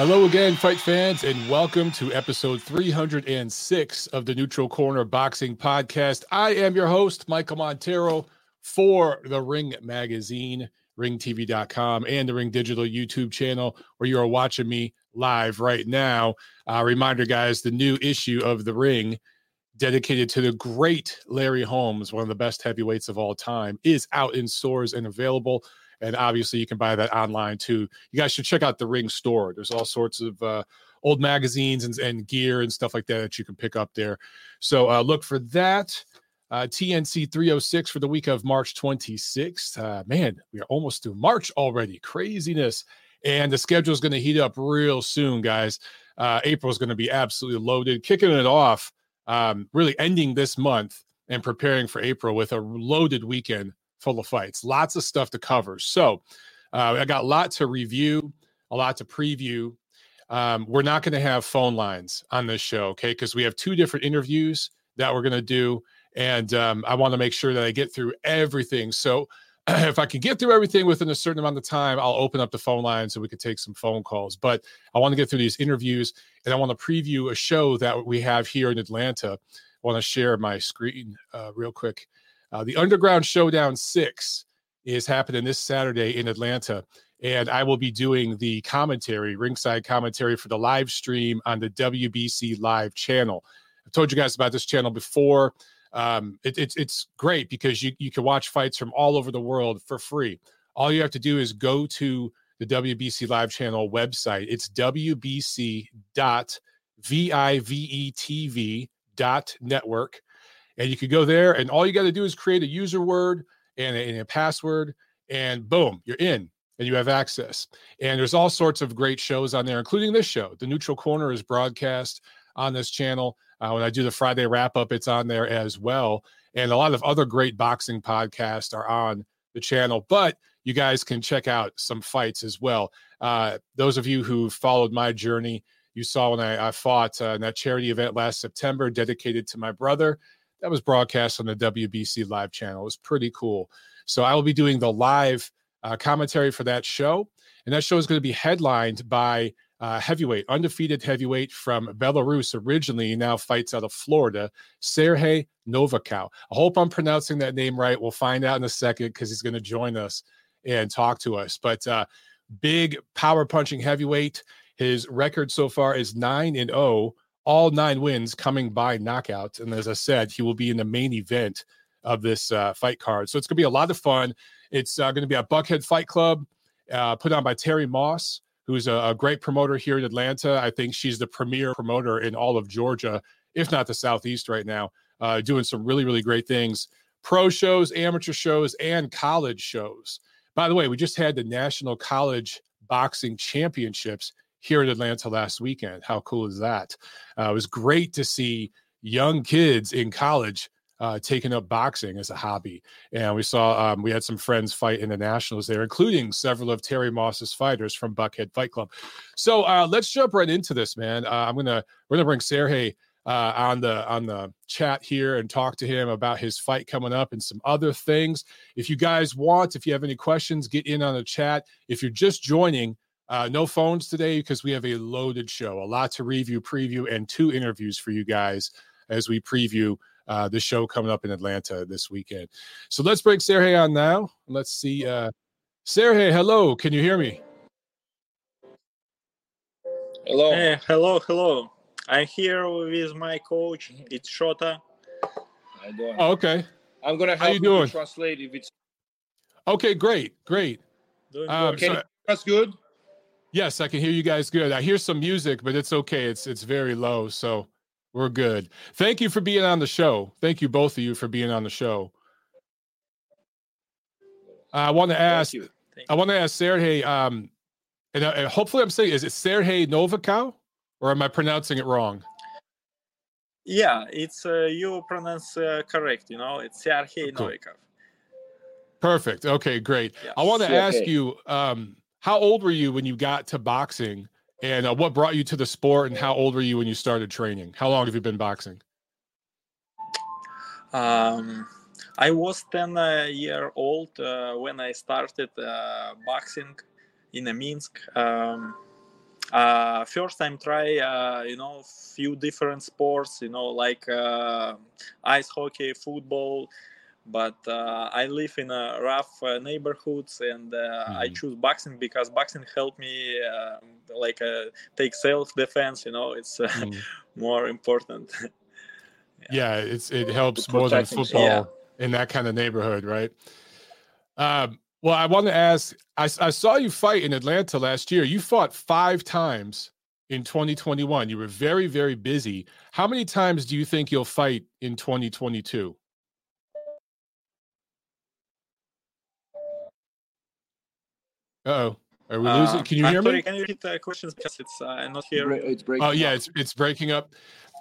Hello again, fight fans, and welcome to episode 306 of the Neutral Corner Boxing Podcast. I am your host, Michael Montero, for the Ring Magazine, ringtv.com, and the Ring Digital YouTube channel, where you are watching me live right now. Uh, reminder, guys, the new issue of The Ring, dedicated to the great Larry Holmes, one of the best heavyweights of all time, is out in stores and available. And obviously, you can buy that online too. You guys should check out the Ring store. There's all sorts of uh, old magazines and, and gear and stuff like that that you can pick up there. So uh, look for that. Uh, TNC 306 for the week of March 26th. Uh, man, we are almost through March already. Craziness. And the schedule is going to heat up real soon, guys. Uh, April is going to be absolutely loaded. Kicking it off, um, really ending this month and preparing for April with a loaded weekend full of fights. Lots of stuff to cover. So uh, I got a lot to review, a lot to preview. Um, we're not going to have phone lines on this show, okay? Because we have two different interviews that we're going to do and um, I want to make sure that I get through everything. So if I can get through everything within a certain amount of time, I'll open up the phone line so we can take some phone calls. But I want to get through these interviews and I want to preview a show that we have here in Atlanta. I want to share my screen uh, real quick. Uh, the Underground Showdown 6 is happening this Saturday in Atlanta. And I will be doing the commentary, ringside commentary for the live stream on the WBC Live channel. I've told you guys about this channel before um, it, it's it's great because you you can watch fights from all over the world for free. All you have to do is go to the WBC Live Channel website. It's wbc.vivetv.network. And you can go there, and all you got to do is create a user word and a, and a password, and boom, you're in and you have access. And there's all sorts of great shows on there, including this show. The Neutral Corner is broadcast on this channel. Uh, when I do the Friday wrap up, it's on there as well. And a lot of other great boxing podcasts are on the channel, but you guys can check out some fights as well. Uh, those of you who followed my journey, you saw when I, I fought uh, in that charity event last September dedicated to my brother. That was broadcast on the WBC Live channel. It was pretty cool. So I will be doing the live uh, commentary for that show. And that show is going to be headlined by uh, heavyweight, undefeated heavyweight from Belarus originally, now fights out of Florida, Sergey Novakow. I hope I'm pronouncing that name right. We'll find out in a second because he's going to join us and talk to us. But uh, big power punching heavyweight. His record so far is 9 and 0, all nine wins coming by knockout. And as I said, he will be in the main event of this uh, fight card. So it's going to be a lot of fun. It's uh, going to be a Buckhead Fight Club uh, put on by Terri Moss who's a, a, great promoter here in Atlanta. I think she's the premier promoter in all of Georgia, if not the Southeast right now, uh, doing some really, really great things. Pro shows, amateur shows, and college shows. By the way, we just had the National College Boxing Championships here in Atlanta last weekend. How cool is that? Uh, it was great to see young kids in college uh, taking up boxing as a hobby. And we saw um, we had some friends fight in the nationals there, including several of Terri Moss's fighters from Buckhead Fight Club. So uh, let's jump right into this, man. Uh, I'm gonna we're gonna bring Sergey uh, on the on the chat here and talk to him about his fight coming up and some other things. If you guys want, if you have any questions, get in on the chat. If you're just joining. Uh, no phones today because we have a loaded show, a lot to review, preview, and two interviews for you guys as we preview uh, the show coming up in Atlanta this weekend. So let's bring Sergey on now. Let's see. Uh, Sergey, hello. Can you hear me? Hello. Hey, hello, hello. I'm here with my coach. It's Shota. How doing? Oh, okay. I'm gonna help How you, doing? translate if it's okay. Great, great. Um, can so, that's good. Yes, I can hear you guys good. I hear some music, but it's okay. It's it's very low, so we're good. Thank you for being on the show. Thank you, both of you, for being on the show. I want to ask. Thank you. Thank I want to ask Sergey. Um, and uh, hopefully, I'm saying, is it Sergey Novikov, or am I pronouncing it wrong? Yeah, it's uh, you pronounce uh, correct. You know, it's Sergey cool. Novikov. Perfect. Okay, great. Yes. I want to ask you, um, how old were you when you got to boxing? And uh, what brought you to the sport, and how old were you when you started training? How long have you been boxing? Um, I was 10 uh, year old uh, when I started uh, boxing in Minsk. Um, uh, first time try uh, you know few different sports you know like uh, ice hockey football but uh, i live in a rough uh, neighborhoods and mm-hmm. i choose boxing because boxing helped me like take self defense you know it's mm-hmm. more important yeah. yeah. it's it helps more than football yeah. in that kind of neighborhood right um, well, I want to ask. I, I saw you fight in Atlanta last year. You fought five times in 2021. You were very, very busy. How many times do you think you'll fight in 2022? Oh. Are we losing? Uh, can you hear sorry, me? Can you repeat the questions because it's uh, not here? It's breaking. Oh yeah, it's it's breaking up.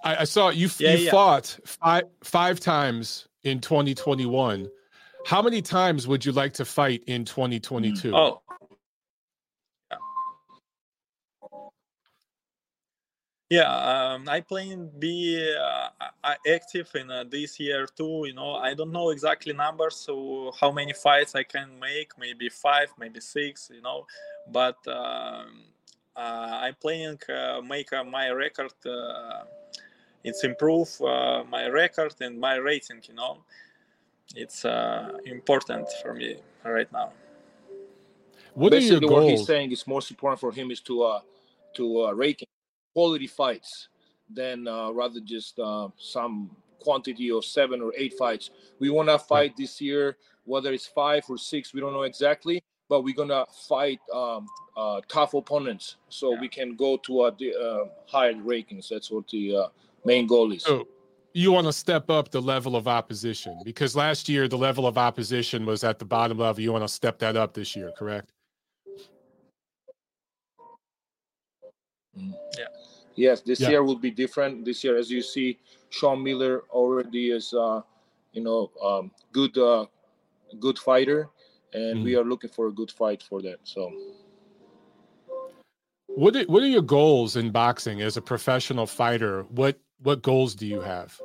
I, I saw you. Yeah, you yeah. fought five five times in 2021. How many times would you like to fight in 2022? Oh. Yeah, um, I plan be uh, active in uh, this year too. You know, I don't know exactly numbers, so how many fights I can make? Maybe five, maybe six. You know, but um, uh, I'm planning uh, make uh, my record. Uh, it's improve uh, my record and my rating. You know, it's uh, important for me right now. What Basically, what he's saying is most important for him is to uh, to uh, rake quality fights than uh, rather just uh, some quantity of seven or eight fights. We want to fight this year, whether it's five or six, we don't know exactly, but we're gonna fight um, uh, tough opponents so yeah. we can go to the uh, higher rankings. That's what the uh, main goal is. Oh, you want to step up the level of opposition because last year the level of opposition was at the bottom level. You want to step that up this year, correct? Yeah. Yes, this yeah. year will be different. This year, as you see, Sean Miller already is, uh, you know, um, good, uh, good fighter, and mm. we are looking for a good fight for that. So. What are, what are your goals in boxing as a professional fighter? What what goals do you have?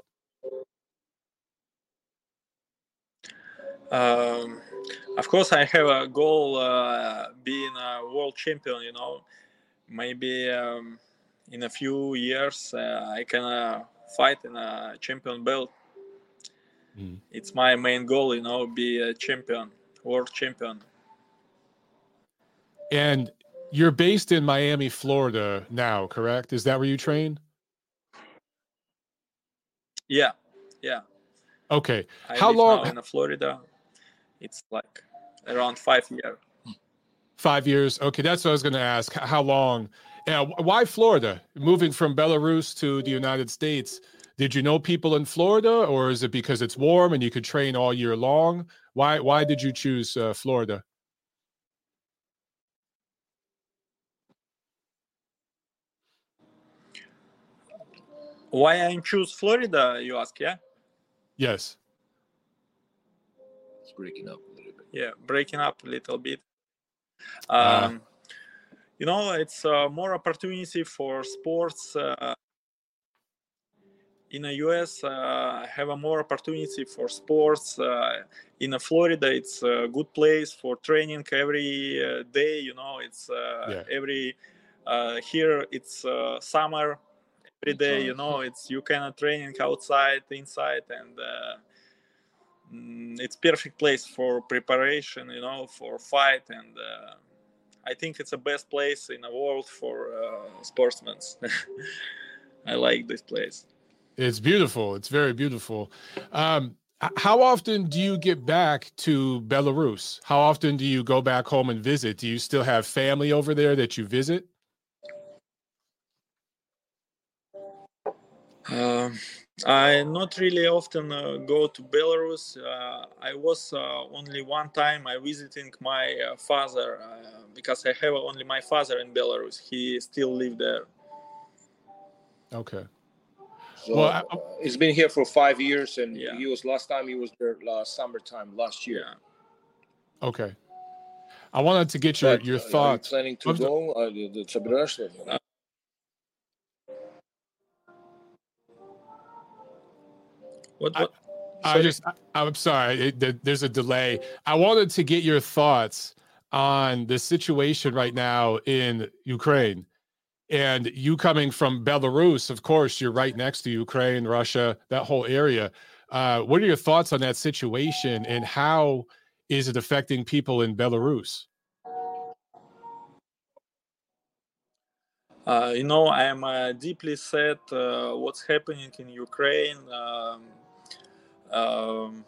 Um, of course, I have a goal uh, being a world champion. You know, maybe um, in a few years uh, I can uh, fight in a champion belt. Mm. It's my main goal. You know, be a champion, world champion. And you're based in Miami, Florida now, correct? Is that where you train? Yeah, yeah. Okay. I How long in Florida? It's like around five years. Five years. Okay, that's what I was going to ask. How long? Yeah, why Florida? Moving from Belarus to the United States. Did you know people in Florida, or is it because it's warm and you could train all year long? Why Why did you choose uh, Florida? Why I choose Florida? You ask, yeah? Yes. It's breaking up a little bit. Yeah, breaking up a little bit. Ah. Um, uh. You know, it's uh, more opportunity for sports. Uh, in the US, uh, have a more opportunity for sports. Uh, in Florida, it's a good place for training every uh, day. You know, it's uh, yeah. every here. It's summer every day you know it's you can training outside inside and uh, mm, it's perfect place for preparation you know for fight and uh, i think it's the best place in the world for uh, sportsmen. I like this place. It's beautiful. It's very beautiful. Um, how often do you get back to belarus? How often do you go back home and visit? Do you still have family over there that you visit? Uh, I not really often uh, go to Belarus. Uh, I was uh, only one time I visiting my uh, father uh, because I have only my father in Belarus. He still live there. Okay. So well, I, he's been here for five years, and yeah. he was last time he was there last summertime last year. Yeah. Okay. I wanted to get your but, your thoughts. planning to go? The, What? what? I, I just, I, am sorry. It, there's a delay. I wanted to get your thoughts on the situation right now in Ukraine. and you coming from Belarus, of course, you're right next to Ukraine, Russia, that whole area. Uh, what are your thoughts on that situation, and how is it affecting people in Belarus? Uh, you know, I am uh, deeply sad uh, what's happening in Ukraine. Um, um,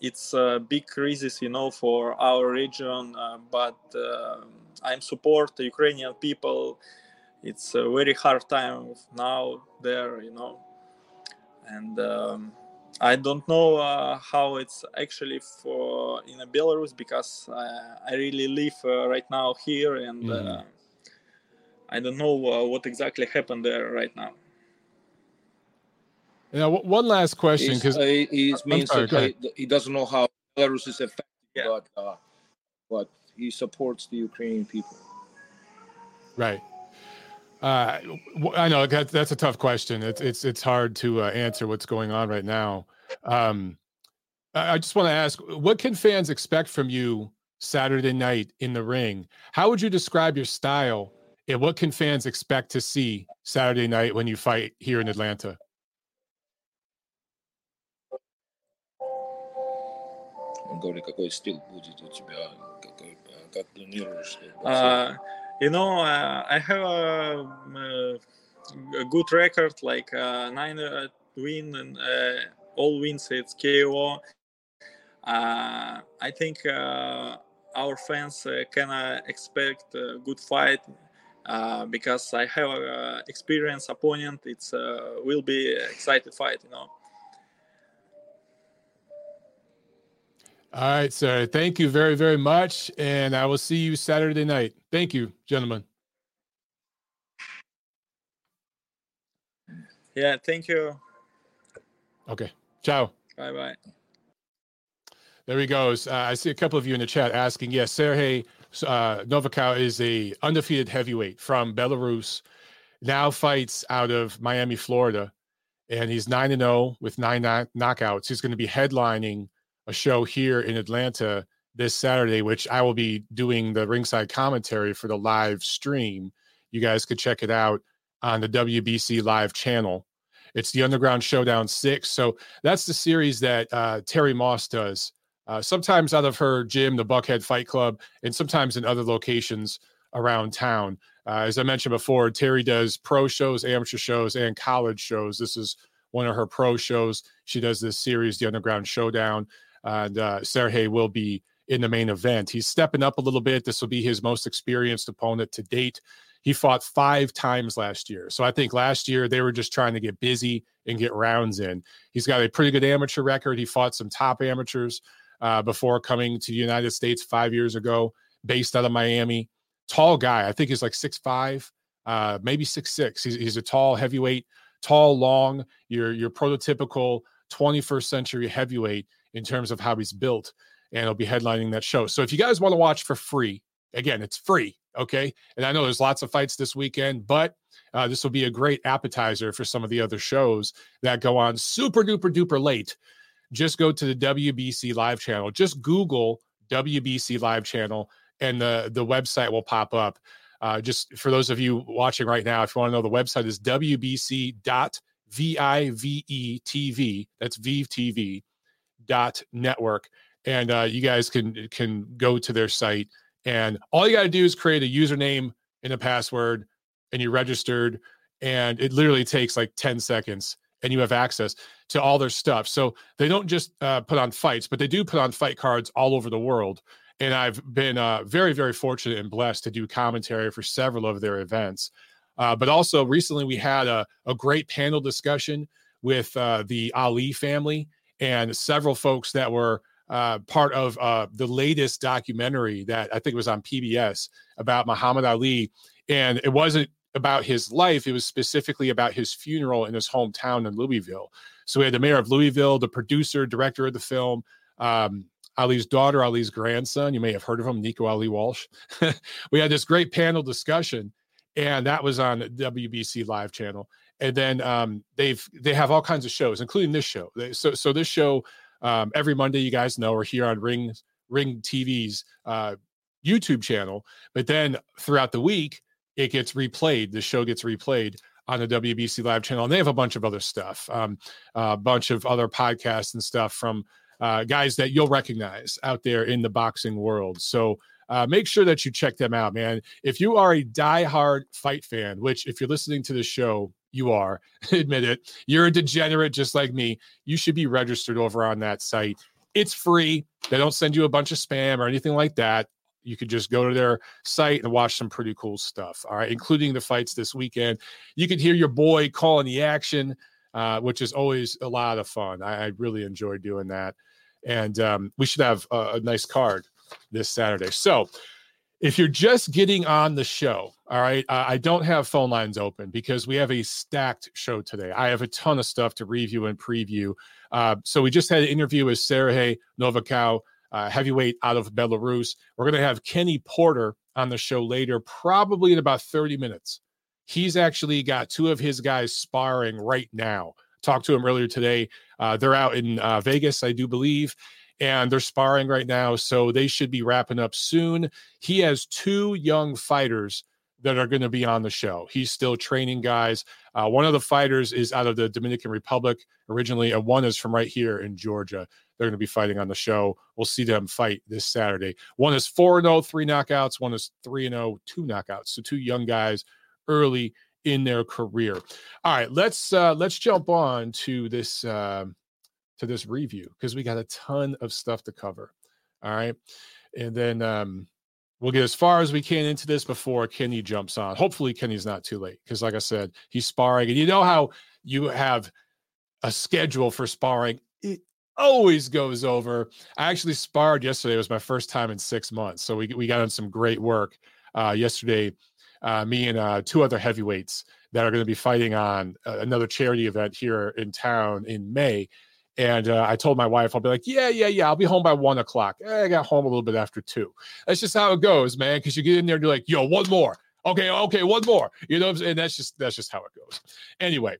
it's a big crisis, you know, for our region. Uh, but uh, I support the Ukrainian people. It's a very hard time now there, you know, and um, I don't know uh, how it's actually for in Belarus because I, I really live right now here and. Mm I don't know uh, what exactly happened there right now. Yeah, one last question because uh, he means sorry, he doesn't know how Belarus is affected, yeah. but uh, but he supports the Ukrainian people. Right. Uh, I know that, that's a tough question. It's it's it's hard to uh, answer what's going on right now. Um, I just want to ask, what can fans expect from you Saturday night in the ring? How would you describe your style and what can fans expect to see Saturday night when you fight here in Atlanta? Uh, you know, uh, I have a, a, good record, like uh, nine uh, win and uh, all wins. It's KO. Uh, I think our fans can expect a good fight uh, because I have an experienced opponent. It's uh, will be excited fight, you know. All right, sir. Thank you very, very much, and I will see you Saturday night. Thank you, gentlemen. Yeah, thank you. Okay. Ciao. Bye bye. There he goes. Uh, I see a couple of you in the chat asking. Yes, Sergey uh, Novikov is a undefeated heavyweight from Belarus. Now fights out of Miami, Florida, and he's nine and zero oh with nine knockouts. He's going to be headlining a show here in Atlanta this Saturday, which I will be doing the ringside commentary for the live stream. You guys could check it out on the WBC live channel. It's the Underground Showdown Six. So that's the series that uh, Terri Moss does uh, sometimes out of her gym, the Buckhead Fight Club, and sometimes in other locations around town. Uh, as I mentioned before, Terri does pro shows, amateur shows, and college shows. This is one of her pro shows. She does this series, The Underground Showdown, and uh, Sergey will be in the main event. He's stepping up a little bit. This will be his most experienced opponent to date. He fought five times last year. So I think last year they were just trying to get busy and get rounds in. He's got a pretty good amateur record. He fought some top amateurs uh, before coming to the United States five years ago, based out of Miami. Tall guy. I think he's like six five, uh, maybe six six. He's, he's a tall heavyweight, tall, long. Your your prototypical 21st century heavyweight in terms of how he's built, and he'll be headlining that show. So if you guys want to watch for free, again, it's free. Okay, and I know there's lots of fights this weekend, but uh, this will be a great appetizer for some of the other shows that go on super duper duper late just go to the WBC live channel. Just Google WBC live channel and the, the website will pop up. Uh, just for those of you watching right now, if you want to know, the website is wbc.vivetv. That's VTV dot network. And uh, you guys can can go to their site. And all you got to do is create a username and a password, and you're registered. And it literally takes like 10 seconds and you have access to all their stuff. So they don't just uh, put on fights, but they do put on fight cards all over the world. And I've been uh, very, very fortunate and blessed to do commentary for several of their events. Uh, but also recently we had a, a great panel discussion with uh, the Ali family and several folks that were uh, part of uh, the latest documentary that I think was on PBS about Muhammad Ali. And it wasn't about his life. It was specifically about his funeral in his hometown in Louisville. So we had the mayor of Louisville, the producer, director of the film, um, Ali's daughter, Ali's grandson. You may have heard of him, Nico Ali Walsh. we had this great panel discussion, and that was on WBC Live channel. And then um, they've they have all kinds of shows, including this show. So so this show um, every Monday, you guys know, are here on Ring Ring TV's uh, YouTube channel. But then throughout the week, it gets replayed. The show gets replayed on the WBC Live channel, and they have a bunch of other stuff, um, a bunch of other podcasts and stuff from uh, guys that you'll recognize out there in the boxing world. So uh, make sure that you check them out, man. If you are a die-hard fight fan, which if you're listening to the show, you are, admit it, you're a degenerate just like me, you should be registered over on that site. It's free. They don't send you a bunch of spam or anything like that. You could just go to their site and watch some pretty cool stuff. All right, including the fights this weekend. You could hear your boy calling the action, uh, which is always a lot of fun. I, I really enjoy doing that. And um, we should have a, a nice card this Saturday. So, if you're just getting on the show, all right, I don't have phone lines open because we have a stacked show today. I have a ton of stuff to review and preview. Uh, so we just had an interview with Sergey Novikov, uh, heavyweight out of Belarus. We're going to have Kenny Porter on the show later, probably in about 30 minutes. He's actually got two of his guys sparring right now. Talked to him earlier today. Uh, they're out in uh, Vegas, I do believe and they're sparring right now. So they should be wrapping up soon. He has two young fighters that are going to be on the show. He's still training guys. Uh, one of the fighters is out of the Dominican Republic originally, and one is from right here in Georgia. They're going to be fighting on the show. We'll see them fight this Saturday. One is 4 0, three knockouts. One is 3 0, two knockouts. So two young guys early in their career. All right, let's uh let's jump on to this uh, to this review because we got a ton of stuff to cover. All right. And then um, we'll get as far as we can into this before Kenny jumps on. Hopefully, Kenny's not too late because, like I said, he's sparring. And you know how you have a schedule for sparring, it always goes over. I actually sparred yesterday. It was my first time in six months. So we, we got on some great work uh, yesterday. Uh, me and uh, two other heavyweights that are going to be fighting on uh, another charity event here in town in May. And uh, I told my wife, I'll be like, yeah, yeah, yeah, I'll be home by one o'clock. Eh, I got home a little bit after two. That's just how it goes, man. Because you get in there and you're like, yo, one more. Okay, okay, one more. You know, and that's just that's just how it goes. Anyway,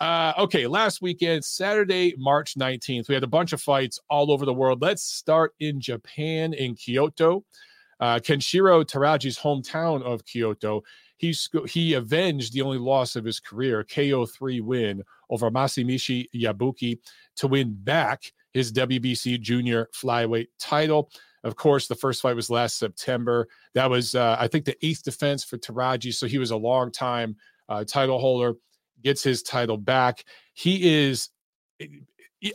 uh, okay, last weekend, Saturday, March 19th, we had a bunch of fights all over the world. Let's start in Japan, in Kyoto. Uh, Kenshiro Teraji's hometown of Kyoto. He, he avenged the only loss of his career, KO 3 win over Masamichi Yabuki to win back his WBC junior flyweight title. Of course, the first fight was last September. That was, uh, I think, the eighth defense for Teraji. So he was a long time uh, title holder, gets his title back. He is,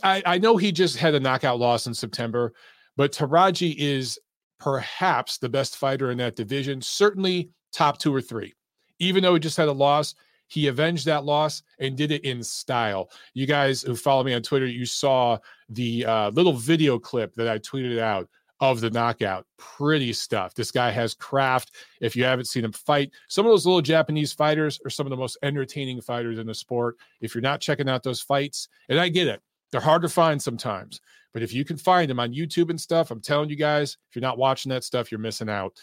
I, I know he just had a knockout loss in September, but Teraji is perhaps the best fighter in that division, certainly top two or three. Even though he just had a loss, he avenged that loss and did it in style. You guys who follow me on Twitter, you saw the uh, little video clip that I tweeted out of the knockout. Pretty stuff. This guy has craft. If you haven't seen him fight, some of those little Japanese fighters are some of the most entertaining fighters in the sport. If you're not checking out those fights, and I get it, they're hard to find sometimes. But if you can find them on YouTube and stuff, I'm telling you guys, if you're not watching that stuff, you're missing out.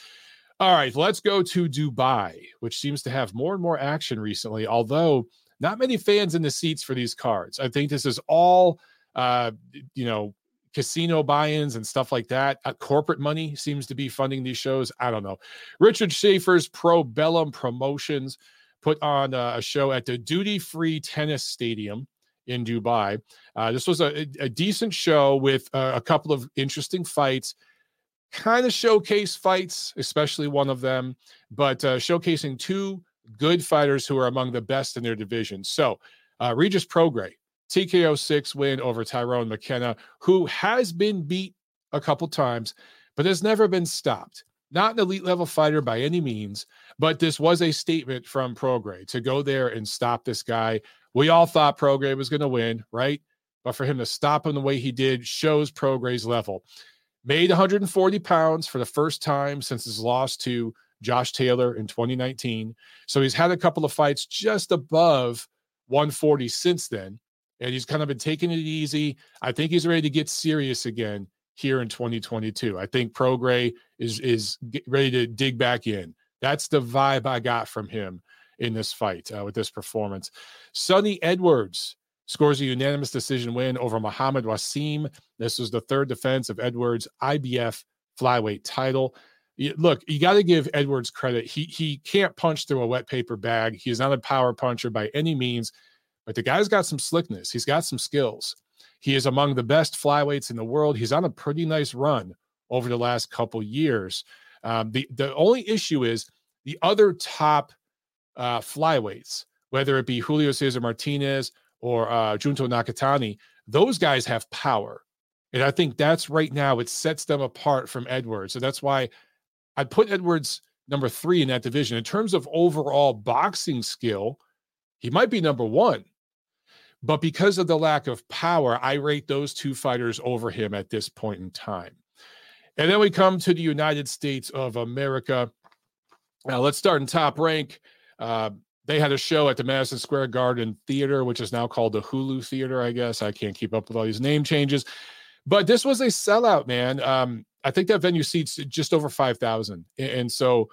All right, let's go to Dubai, which seems to have more and more action recently, although not many fans in the seats for these cards. I think this is all, uh, you know, casino buy-ins and stuff like that. Uh, corporate money seems to be funding these shows. I don't know. Richard Schaefer's Probellum Promotions put on uh, a show at the Duty Free Tennis Stadium in Dubai. Uh, this was a, a, decent show with uh, a couple of interesting fights kind of showcase fights, especially one of them, but uh, showcasing two good fighters who are among the best in their division. So, uh, Regis Prograis, TKO six win over Tyrone McKenna, who has been beat a couple times, but has never been stopped. Not an elite level fighter by any means, but this was a statement from Prograis to go there and stop this guy. We all thought Prograis was going to win, right? But for him to stop him the way he did shows Prograis's level made 140 pounds for the first time since his loss to Josh Taylor in 2019. So he's had a couple of fights just above 140 since then. And he's kind of been taking it easy. I think he's ready to get serious again here in 2022. I think Prograis is is ready to dig back in. That's the vibe I got from him in this fight uh, with this performance. Sunny Edwards scores a unanimous decision win over Muhammad Waseem. This was the third defense of Edwards' IBF flyweight title. look, you got to give Edwards credit. He he can't punch through a wet paper bag. He's not a power puncher by any means, but the guy's got some slickness. He's got some skills. He is among the best flyweights in the world. He's on a pretty nice run over the last couple years. Um, the the only issue is the other top uh, flyweights, whether it be Julio Cesar Martinez or uh, Junto Nakatani, those guys have power. And I think that's right now, it sets them apart from Edwards. So that's why I'd put Edwards number three in that division. In terms of overall boxing skill, he might be number one. But because of the lack of power, I rate those two fighters over him at this point in time. And then we come to the United States of America. Now, let's start in top rank. Uh, they had a show at the Madison Square Garden Theater, which is now called the Hulu Theater, I guess. I can't keep up with all these name changes. But this was a sellout, man. Um, I think that venue seats just over 5,000. And so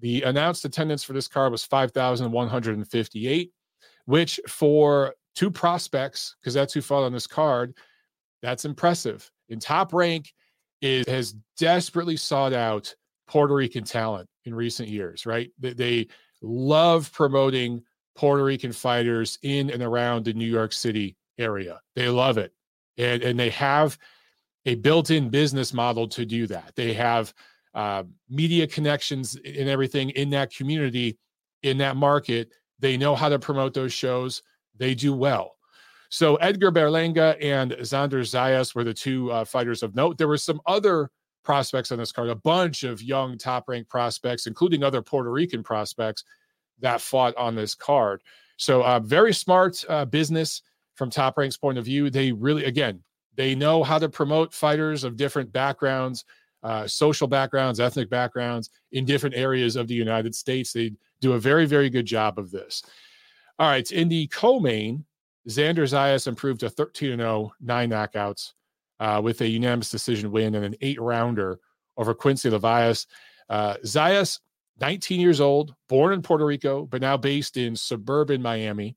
the announced attendance for this card was 5,158, which for two prospects, because that's who fought on this card, that's impressive. In top rank, has desperately sought out Puerto Rican talent in recent years, right? They, they love promoting Puerto Rican fighters in and around the New York City area. They love it. And, and they have a built-in business model to do that. They have uh, media connections and everything in that community, in that market. They know how to promote those shows. They do well. So Edgar Berlanga and Xander Zayas were the two uh, fighters of note. There were some other prospects on this card, a bunch of young top ranked prospects, including other Puerto Rican prospects that fought on this card. So uh, very smart uh, business from Top Rank's point of view. They really, again, they know how to promote fighters of different backgrounds, uh, social backgrounds, ethnic backgrounds in different areas of the United States. They do a very, very good job of this. All right, in the co-main, Xander Zayas improved to 13 0, nine knockouts uh, with a unanimous decision win and an eight rounder over Quincy LaVallais. Uh, Zayas, 19 years old, born in Puerto Rico, but now based in suburban Miami.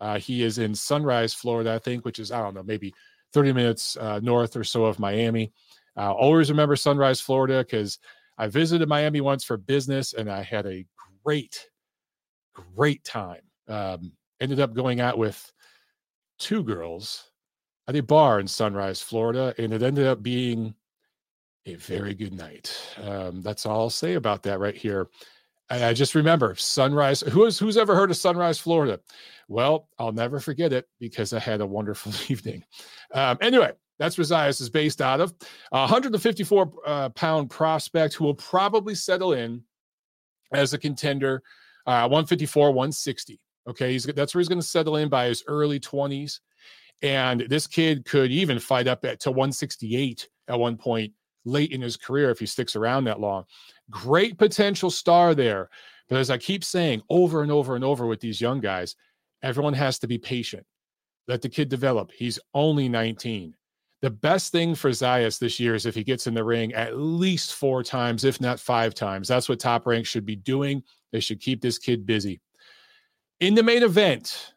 Uh, he is in Sunrise, Florida, I think, which is, I don't know, maybe 30 minutes uh, north or so of Miami. Uh, always remember Sunrise, Florida, because I visited Miami once for business and I had a great, great time. Um, ended up going out with two girls at a bar in Sunrise, Florida, and it ended up being a very good night. Um, that's all I'll say about that right here. And I just remember Sunrise. Who's who's ever heard of Sunrise, Florida? Well, I'll never forget it because I had a wonderful evening. Um, anyway, that's where Zayas is based out of. A 154 uh, pound prospect who will probably settle in as a contender, uh, 154, 160. Okay, he's that's where he's going to settle in by his early 20s. And this kid could even fight up at to 168 at one point late in his career if he sticks around that long. Great potential star there. But as I keep saying over and over and over with these young guys, everyone has to be patient. Let the kid develop. He's only 19. The best thing for Zayas this year is if he gets in the ring at least four times, if not five times. That's what top rank should be doing. They should keep this kid busy. In the main event,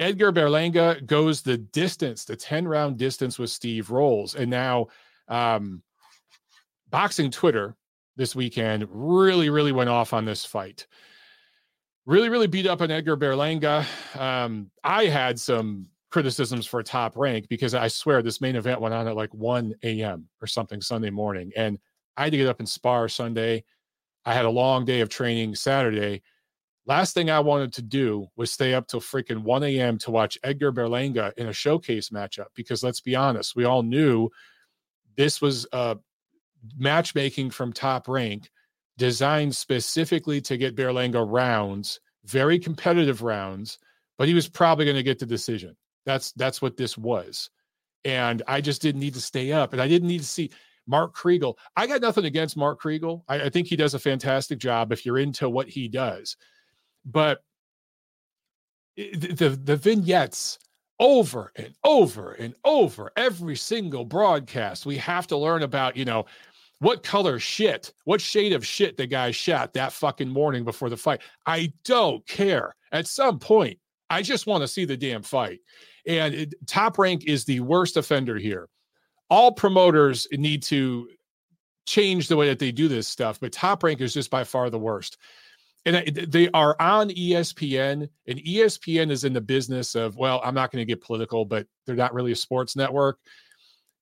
Edgar Berlanga goes the distance, the 10 round distance with Steve Rolls. And now, um, boxing Twitter this weekend really, really went off on this fight. Really, really beat up on Edgar Berlanga. Um, I had some criticisms for top rank because I swear this main event went on at like 1 a.m. or something Sunday morning. And I had to get up and spar Sunday. I had a long day of training Saturday. Last thing I wanted to do was stay up till freaking 1 a.m. to watch Edgar Berlanga in a showcase matchup because let's be honest, we all knew this was uh, matchmaking from top rank designed specifically to get Berlanga rounds, very competitive rounds, but he was probably going to get the decision. That's that's what this was. And I just didn't need to stay up and I didn't need to see Mark Kriegel. I got nothing against Mark Kriegel. I, I think he does a fantastic job if you're into what he does but the the vignettes over and over and over every single broadcast we have to learn about you know what color shit what shade of shit the guy shot that fucking morning before the fight. I don't care. At some point i just want to see the damn fight. And it, top rank is the worst offender here. All promoters need to change the way that they do this stuff, but Top Rank is just by far the worst. And they are on ESPN, and ESPN is in the business of, well, I'm not going to get political, but they're not really a sports network.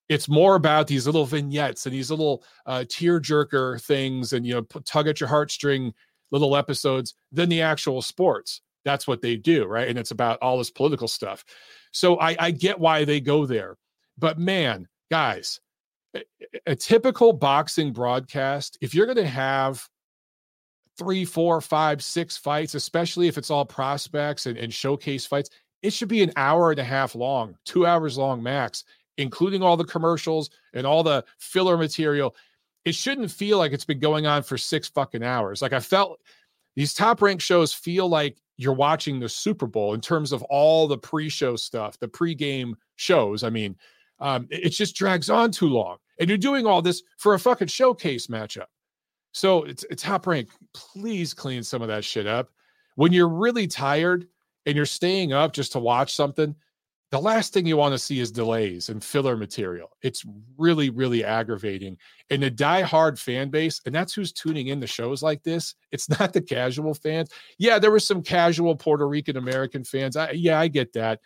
It's more about these little vignettes and these little uh, tear jerker things and, you know, tug at your heartstring little episodes than the actual sports. That's what they do, right? And it's about all this political stuff. So I, I get why they go there. But man, guys, a, a typical boxing broadcast, if you're going to have three, four, five, six fights, especially if it's all prospects and, and showcase fights, it should be an hour and a half long, two hours long max, including all the commercials and all the filler material. It shouldn't feel like it's been going on for six fucking hours. Like I felt these top rank shows feel like you're watching the Super Bowl in terms of all the pre-show stuff, the pre-game shows. I mean, um, it, it just drags on too long. And you're doing all this for a fucking showcase matchup. So it's, it's top rank. Please clean some of that shit up. When you're really tired and you're staying up just to watch something, the last thing you want to see is delays and filler material. It's really, really aggravating. And the die-hard fan base, and that's who's tuning in to shows like this. It's not the casual fans. Yeah, there were some casual Puerto Rican American fans. I, yeah, I get that.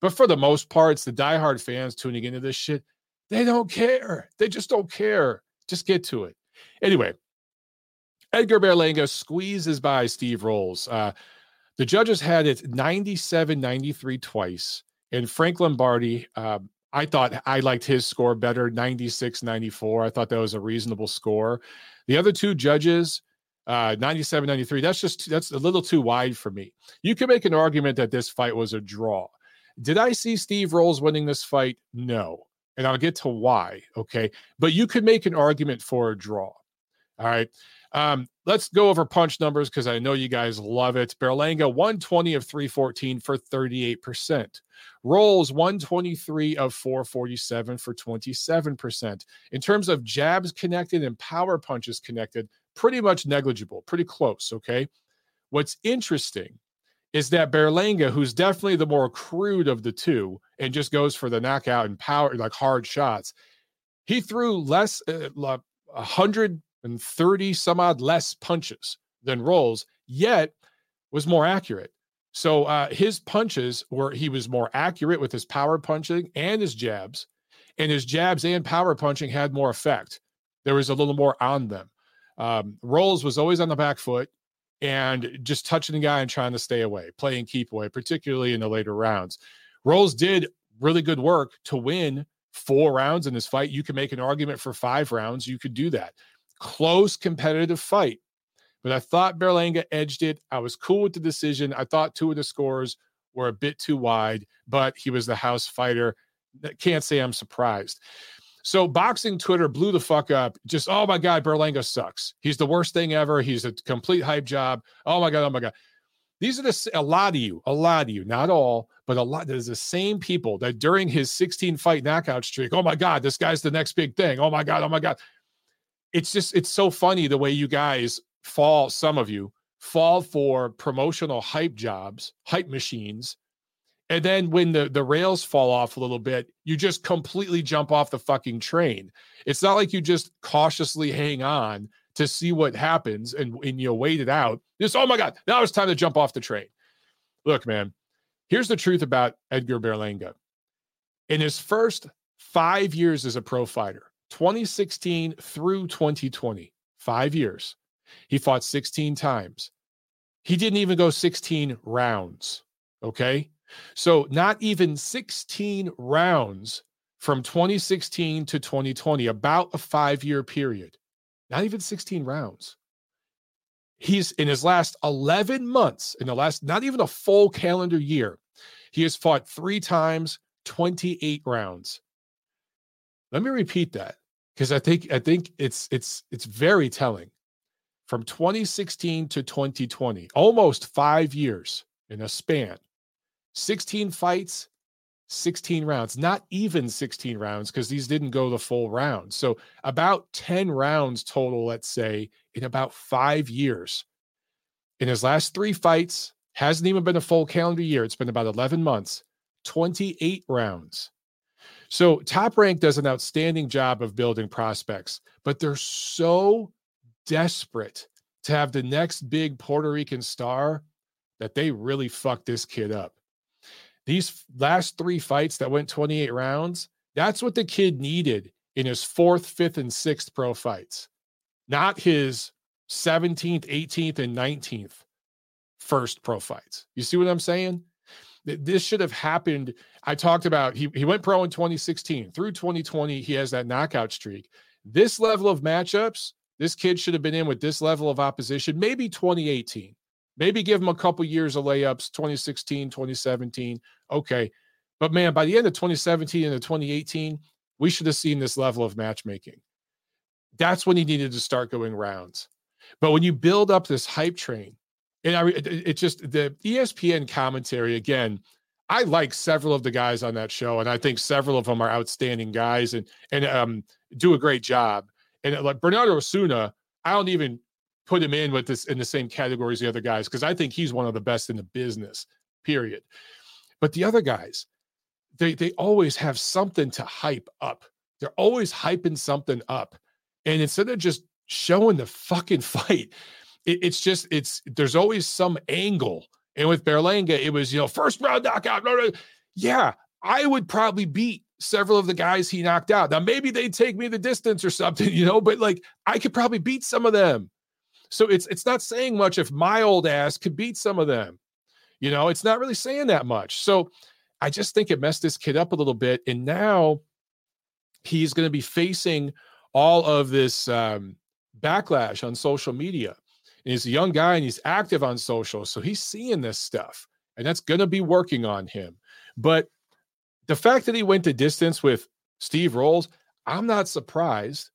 But for the most part, it's the die-hard fans tuning into this shit. They don't care. They just don't care. Just get to it. Anyway, Edgar Berlanga squeezes by Steve Rolls. Uh, the judges had it 97 93 twice. And Frank Lombardi, uh, I thought I liked his score better 96 94. I thought that was a reasonable score. The other two judges, uh, 97 93, that's just that's a little too wide for me. You could make an argument that this fight was a draw. Did I see Steve Rolls winning this fight? No. And I'll get to why. Okay. But you could make an argument for a draw. All right. Um, let's go over punch numbers because I know you guys love it. Berlanga 120 of 314 for 38%. Rolls 123 of 447 for 27%. In terms of jabs connected and power punches connected, pretty much negligible, pretty close. Okay. What's interesting is that Berlanga, who's definitely the more crude of the two and just goes for the knockout and power, like hard shots, he threw less, uh, 130 some odd less punches than rolls, yet was more accurate. So uh, his punches were he was more accurate with his power punching and his jabs, and his jabs and power punching had more effect. There was a little more on them. Um, Rolls was always on the back foot and just touching the guy and trying to stay away, playing keep away, particularly in the later rounds. Rolls did really good work to win four rounds in this fight. You can make an argument for five rounds. You could do that close competitive fight. But I thought Berlanga edged it. I was cool with the decision. I thought two of the scores were a bit too wide, but he was the house fighter. Can't say I'm surprised. So boxing Twitter blew the fuck up. Just oh my god, Berlanga sucks. He's the worst thing ever. He's a complete hype job. Oh my god, oh my god. These are the a lot of you, a lot of you, not all, but a lot. There's the same people that during his 16 fight knockout streak. Oh my god, this guy's the next big thing. Oh my god, oh my god it's just it's so funny the way you guys fall some of you fall for promotional hype jobs hype machines and then when the the rails fall off a little bit you just completely jump off the fucking train it's not like you just cautiously hang on to see what happens and, and you wait it out just oh my god now it's time to jump off the train look man here's the truth about edgar berlanga in his first five years as a pro fighter 2016 through 2020, five years. He fought 16 times. He didn't even go 16 rounds. Okay. So, not even 16 rounds from 2016 to 2020, about a five year period. Not even 16 rounds. He's in his last 11 months, in the last, not even a full calendar year, he has fought three times, 28 rounds. Let me repeat that because I think I think it's it's it's very telling. From 2016 to 2020, almost 5 years in a span. 16 fights, 16 rounds, not even 16 rounds because these didn't go the full round. So about 10 rounds total, let's say, in about 5 years. In his last 3 fights, hasn't even been a full calendar year. It's been about 11 months, 28 rounds. So Top Rank does an outstanding job of building prospects, but they're so desperate to have the next big Puerto Rican star that they really fucked this kid up. These last three fights that went 28 rounds, that's what the kid needed in his fourth, fifth, and sixth pro fights, not his 17th, 18th, and 19th first pro fights. You see what I'm saying? This should have happened. I talked about he, he went pro in 2016. Through 2020, he has that knockout streak. This level of matchups, this kid should have been in with this level of opposition, maybe 2018. Maybe give him a couple years of layups, 2016, 2017. Okay. But man, by the end of 2017 and 2018, we should have seen this level of matchmaking. That's when he needed to start going rounds. But when you build up this hype train, and I, it, it just the ESPN commentary again. I like several of the guys on that show, and I think several of them are outstanding guys and and um, do a great job. And like Bernardo Osuna, I don't even put him in with this in the same category as the other guys because I think he's one of the best in the business. Period. But the other guys, they they always have something to hype up. They're always hyping something up, and instead of just showing the fucking fight, it, it's just it's there's always some angle. And with Berlanga, it was you know first round knockout. Yeah, I would probably beat several of the guys he knocked out. Now maybe they'd take me the distance or something, you know, but like I could probably beat some of them. So it's it's not saying much if my old ass could beat some of them. You know, it's not really saying that much. So I just think it messed this kid up a little bit. And now he's going to be facing all of this um, backlash on social media. And he's a young guy and he's active on social. So he's seeing this stuff and that's going to be working on him. But the fact that he went to distance with Steve Rolls, I'm not surprised.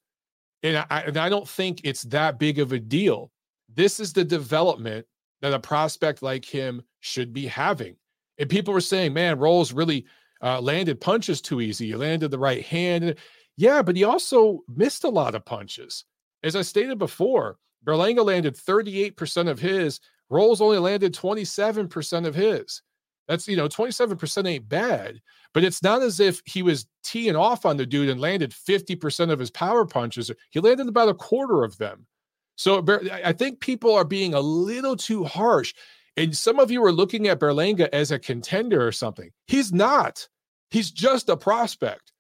And I, and I don't think it's that big of a deal. This is the development that a prospect like him should be having. And people were saying, man, Rolls really uh, landed punches too easy. He landed the right hand. Yeah, but he also missed a lot of punches. As I stated before, Berlanga landed 38% of his. Rolls only landed 27% of his. That's, you know, 27% ain't bad, but it's not as if he was teeing off on the dude and landed 50% of his power punches. He landed about a quarter of them. So I think people are being a little too harsh. And some of you are looking at Berlanga as a contender or something. He's not. He's just a prospect.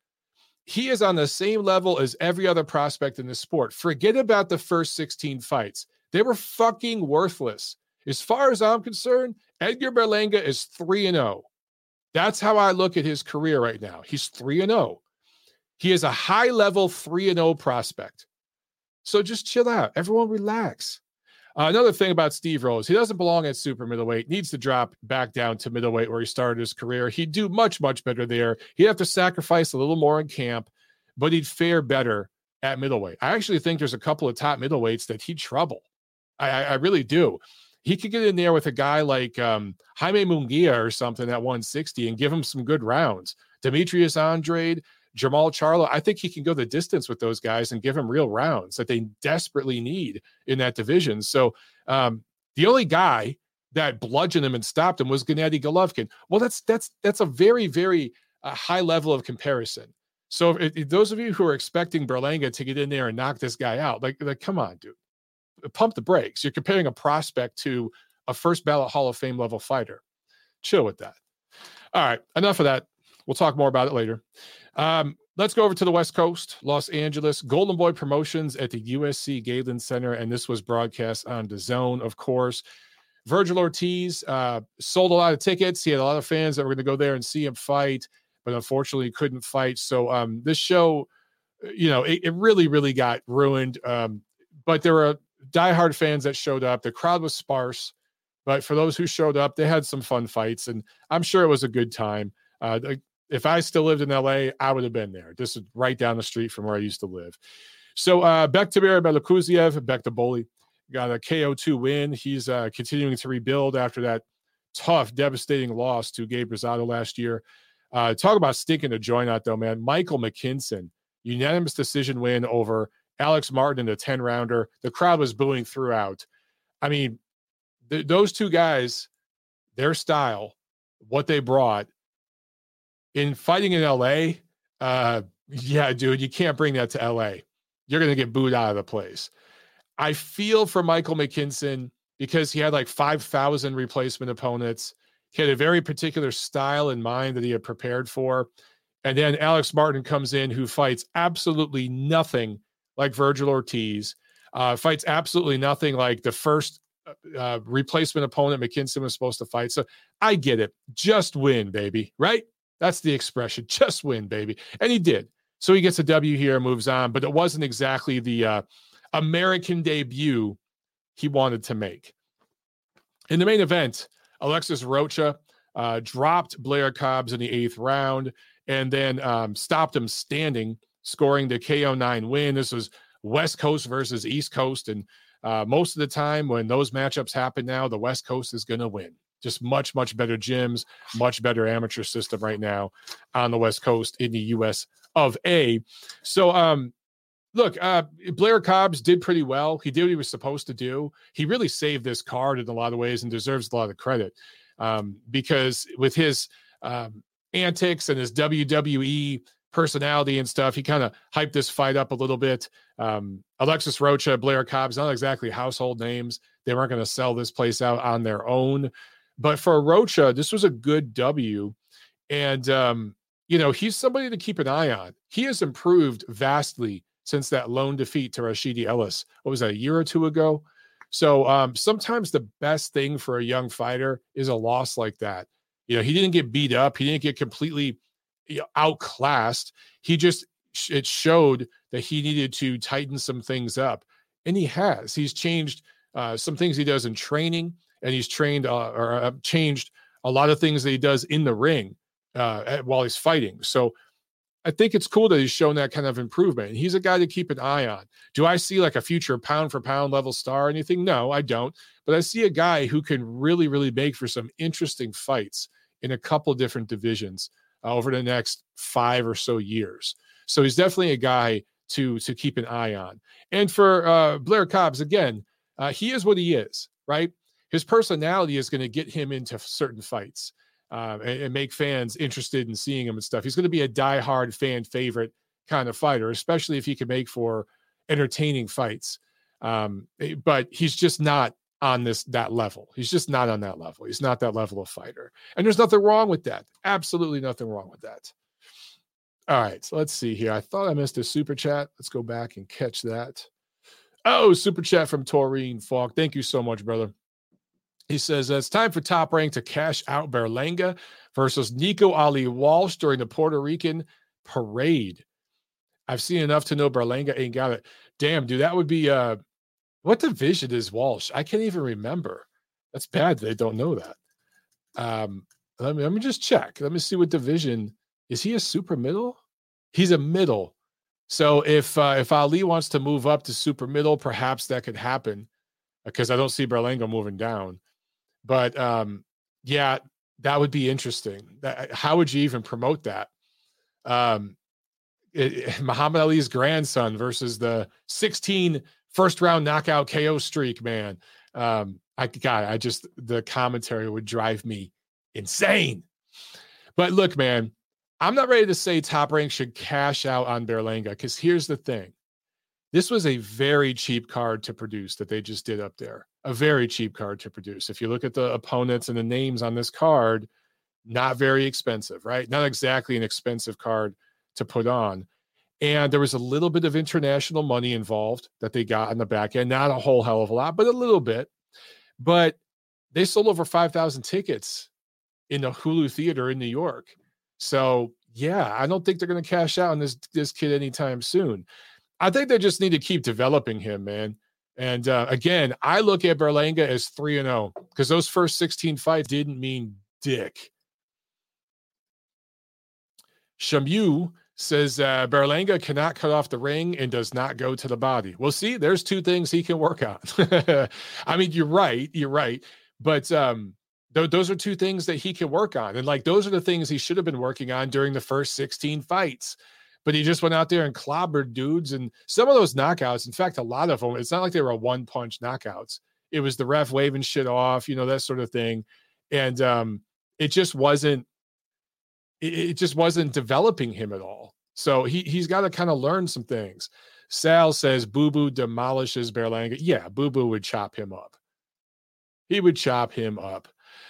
He is on the same level as every other prospect in the sport. Forget about the first 16 fights. They were fucking worthless. As far as I'm concerned, Edgar Berlanga is 3 and 0. That's how I look at his career right now. He's 3 and 0. He is a high level 3 and 0 prospect. So just chill out. Everyone relax. Uh, another thing about Steve Rolls, he doesn't belong at super middleweight, needs to drop back down to middleweight where he started his career. He'd do much, much better there. He'd have to sacrifice a little more in camp, but he'd fare better at middleweight. I actually think there's a couple of top middleweights that he'd trouble. I, I, I really do. He could get in there with a guy like um, Jaime Munguia or something at 160 and give him some good rounds. Demetrius Andrade, Jermall Charlo, I think he can go the distance with those guys and give him real rounds that they desperately need in that division. So um, the only guy that bludgeoned him and stopped him was Gennady Golovkin. Well, that's that's that's a very very uh, high level of comparison. So if, if those of you who are expecting Berlanga to get in there and knock this guy out, like like come on, dude, pump the brakes. You're comparing a prospect to a first ballot Hall of Fame level fighter. Chill with that. All right, enough of that. We'll talk more about it later. Um, let's go over to the West Coast, Los Angeles. Golden Boy Promotions at the USC Galen Center, and this was broadcast on the Zone, of course. Virgil Ortiz uh, sold a lot of tickets. He had a lot of fans that were going to go there and see him fight, but unfortunately couldn't fight. So um, this show, you know, it, it really, really got ruined. Um, but there were diehard fans that showed up. The crowd was sparse, but for those who showed up, they had some fun fights, and I'm sure it was a good time. Uh, if I still lived in LA, I would have been there. This is right down the street from where I used to live. So uh, Bektemir Melikuziev, Bek the Bully, got a KO2 win. He's uh, continuing to rebuild after that tough, devastating loss to Gabe Rosado last year. Uh, talk about stinking a joint out, though, man. Michael McKinson, unanimous decision win over Alex Martin in a 10 rounder. The crowd was booing throughout. I mean, th- those two guys, their style, what they brought, in fighting in LA, Uh, yeah, dude, you can't bring that to LA. You're going to get booed out of the place. I feel for Michael McKinson because he had like 5,000 replacement opponents. He had a very particular style in mind that he had prepared for. And then Alex Martin comes in, who fights absolutely nothing like Virgil Ortiz, uh, fights absolutely nothing like the first uh, uh replacement opponent McKinson was supposed to fight. So I get it. Just win, baby. Right? That's the expression. Just win, baby. And he did. So he gets a W here, moves on, but it wasn't exactly the uh, American debut he wanted to make. In the main event, Alexis Rocha uh, dropped Blair Cobbs in the eighth round and then um, stopped him standing, scoring the KO9 win. This was West Coast versus East Coast. And uh, most of the time, when those matchups happen now, the West Coast is going to win. Just much, much better gyms, much better amateur system right now on the West Coast in the US of A. So, um, look, uh, Blair Cobbs did pretty well. He did what he was supposed to do. He really saved this card in a lot of ways and deserves a lot of credit um, because with his um, antics and his WWE personality and stuff, he kind of hyped this fight up a little bit. Um, Alexis Rocha, Blair Cobbs, not exactly household names. They weren't going to sell this place out on their own. But for Rocha, this was a good W. And, um, you know, he's somebody to keep an eye on. He has improved vastly since that lone defeat to Rashidi Ellis. What was that, a year or two ago? So um, sometimes the best thing for a young fighter is a loss like that. You know, he didn't get beat up. He didn't get completely outclassed. He just it showed that he needed to tighten some things up, and he has. He's changed uh, some things he does in training, and he's trained uh, or uh, changed a lot of things that he does in the ring uh, while he's fighting. So I think it's cool that he's shown that kind of improvement. He's a guy to keep an eye on. Do I see like a future pound for pound level star or anything? No, I don't. But I see a guy who can really, really make for some interesting fights in a couple different divisions uh, over the next five or so years. So he's definitely a guy to to keep an eye on. And for uh, Blair Cobbs, again, uh, he is what he is, right? His personality is going to get him into certain fights uh, and, and, make fans interested in seeing him and stuff. He's going to be a die-hard fan favorite kind of fighter, especially if he can make for entertaining fights. Um, eh, but he's just not on this that level. He's just not on that level. He's not that level of fighter. And there's nothing wrong with that. Absolutely nothing wrong with that. All right, so let's see here. I thought I missed a super chat. Let's go back and catch that. Oh, super chat from Taurine Falk. Thank you so much, brother. He says it's time for Top Rank to cash out Berlanga versus Nico Ali Walsh during the Puerto Rican parade. I've seen enough to know Berlanga ain't got it. Damn, dude, that would be uh what division is Walsh? I can't even remember. That's bad they don't know that. Um let me let me just check. Let me see what division is he a super middle? He's a middle. So if uh, if Ali wants to move up to super middle, perhaps that could happen because I don't see Berlanga moving down. But um, yeah, that would be interesting. That, how would you even promote that? Um, it, Muhammad Ali's grandson versus the 16 first round knockout KO streak, man. Um, I God, I just the commentary would drive me insane. But look, man, I'm not ready to say top rank should cash out on Berlanga because here's the thing. This was a very cheap card to produce that they just did up there a very cheap card to produce. If you look at the opponents and the names on this card, not very expensive, right? Not exactly an expensive card to put on. And there was a little bit of international money involved that they got on the back end, not a whole hell of a lot, but a little bit. But they sold over 5,000 tickets in the Hulu Theater in New York. So, yeah, I don't think they're going to cash out on this this kid anytime soon. I think they just need to keep developing him, man. And uh, again, I look at Berlanga as 3 and 0 because those first 16 fights didn't mean dick. Shamu says uh, Berlanga cannot cut off the ring and does not go to the body. Well, see, there's two things he can work on. I mean, you're right. You're right. But um, th- those are two things that he can work on. And like, those are the things he should have been working on during the first 16 fights but he just went out there and clobbered dudes. And some of those knockouts, in fact, a lot of them, it's not like they were one punch knockouts. It was the ref waving shit off, you know, that sort of thing. And um, it just wasn't, it, it just wasn't developing him at all. So he he's got to kind of learn some things. Sal says Boo Boo demolishes Berlanga. Yeah, Boo Boo would chop him up. He would chop him up.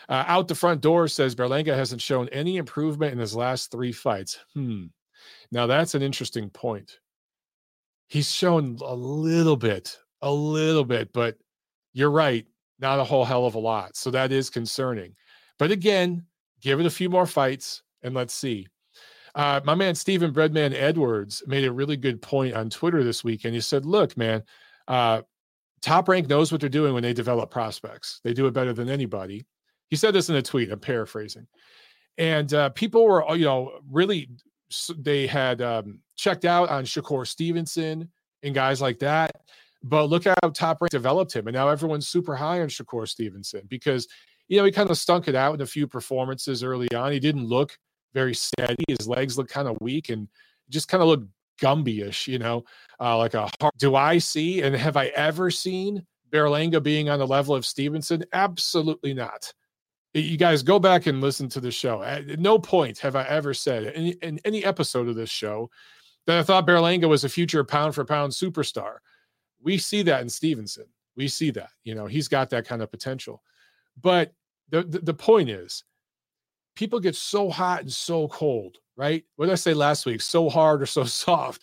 Uh, out the front door says Berlanga hasn't shown any improvement in his last three fights. Hmm. Now that's an interesting point. He's shown a little bit, a little bit, but you're right, not a whole hell of a lot. So that is concerning. But again, give it a few more fights and let's see. Uh, my man Stephen Breadman Edwards made a really good point on Twitter this week, and he said, "Look, man, uh, Top Rank knows what they're doing when they develop prospects. They do it better than anybody." He said this in a tweet. I'm paraphrasing, and uh, people were, you know, really they had um, checked out on Shakur Stevenson and guys like that. But look how Top Rank developed him, and now everyone's super high on Shakur Stevenson because you know he kind of stunk it out in a few performances early on. He didn't look very steady. His legs look kind of weak and just kind of look Gumby-ish, you know, uh, like a hard. Do I see and have I ever seen Berlanga being on the level of Stevenson? Absolutely not. You guys go back and listen to the show. At no point have I ever said in, in any episode of this show that I thought Berlanga was a future pound for pound superstar. We see that in Stevenson. We see that. You know, he's got that kind of potential. But the, the, the point is, people get so hot and so cold, right? What did I say last week? So hard or so soft.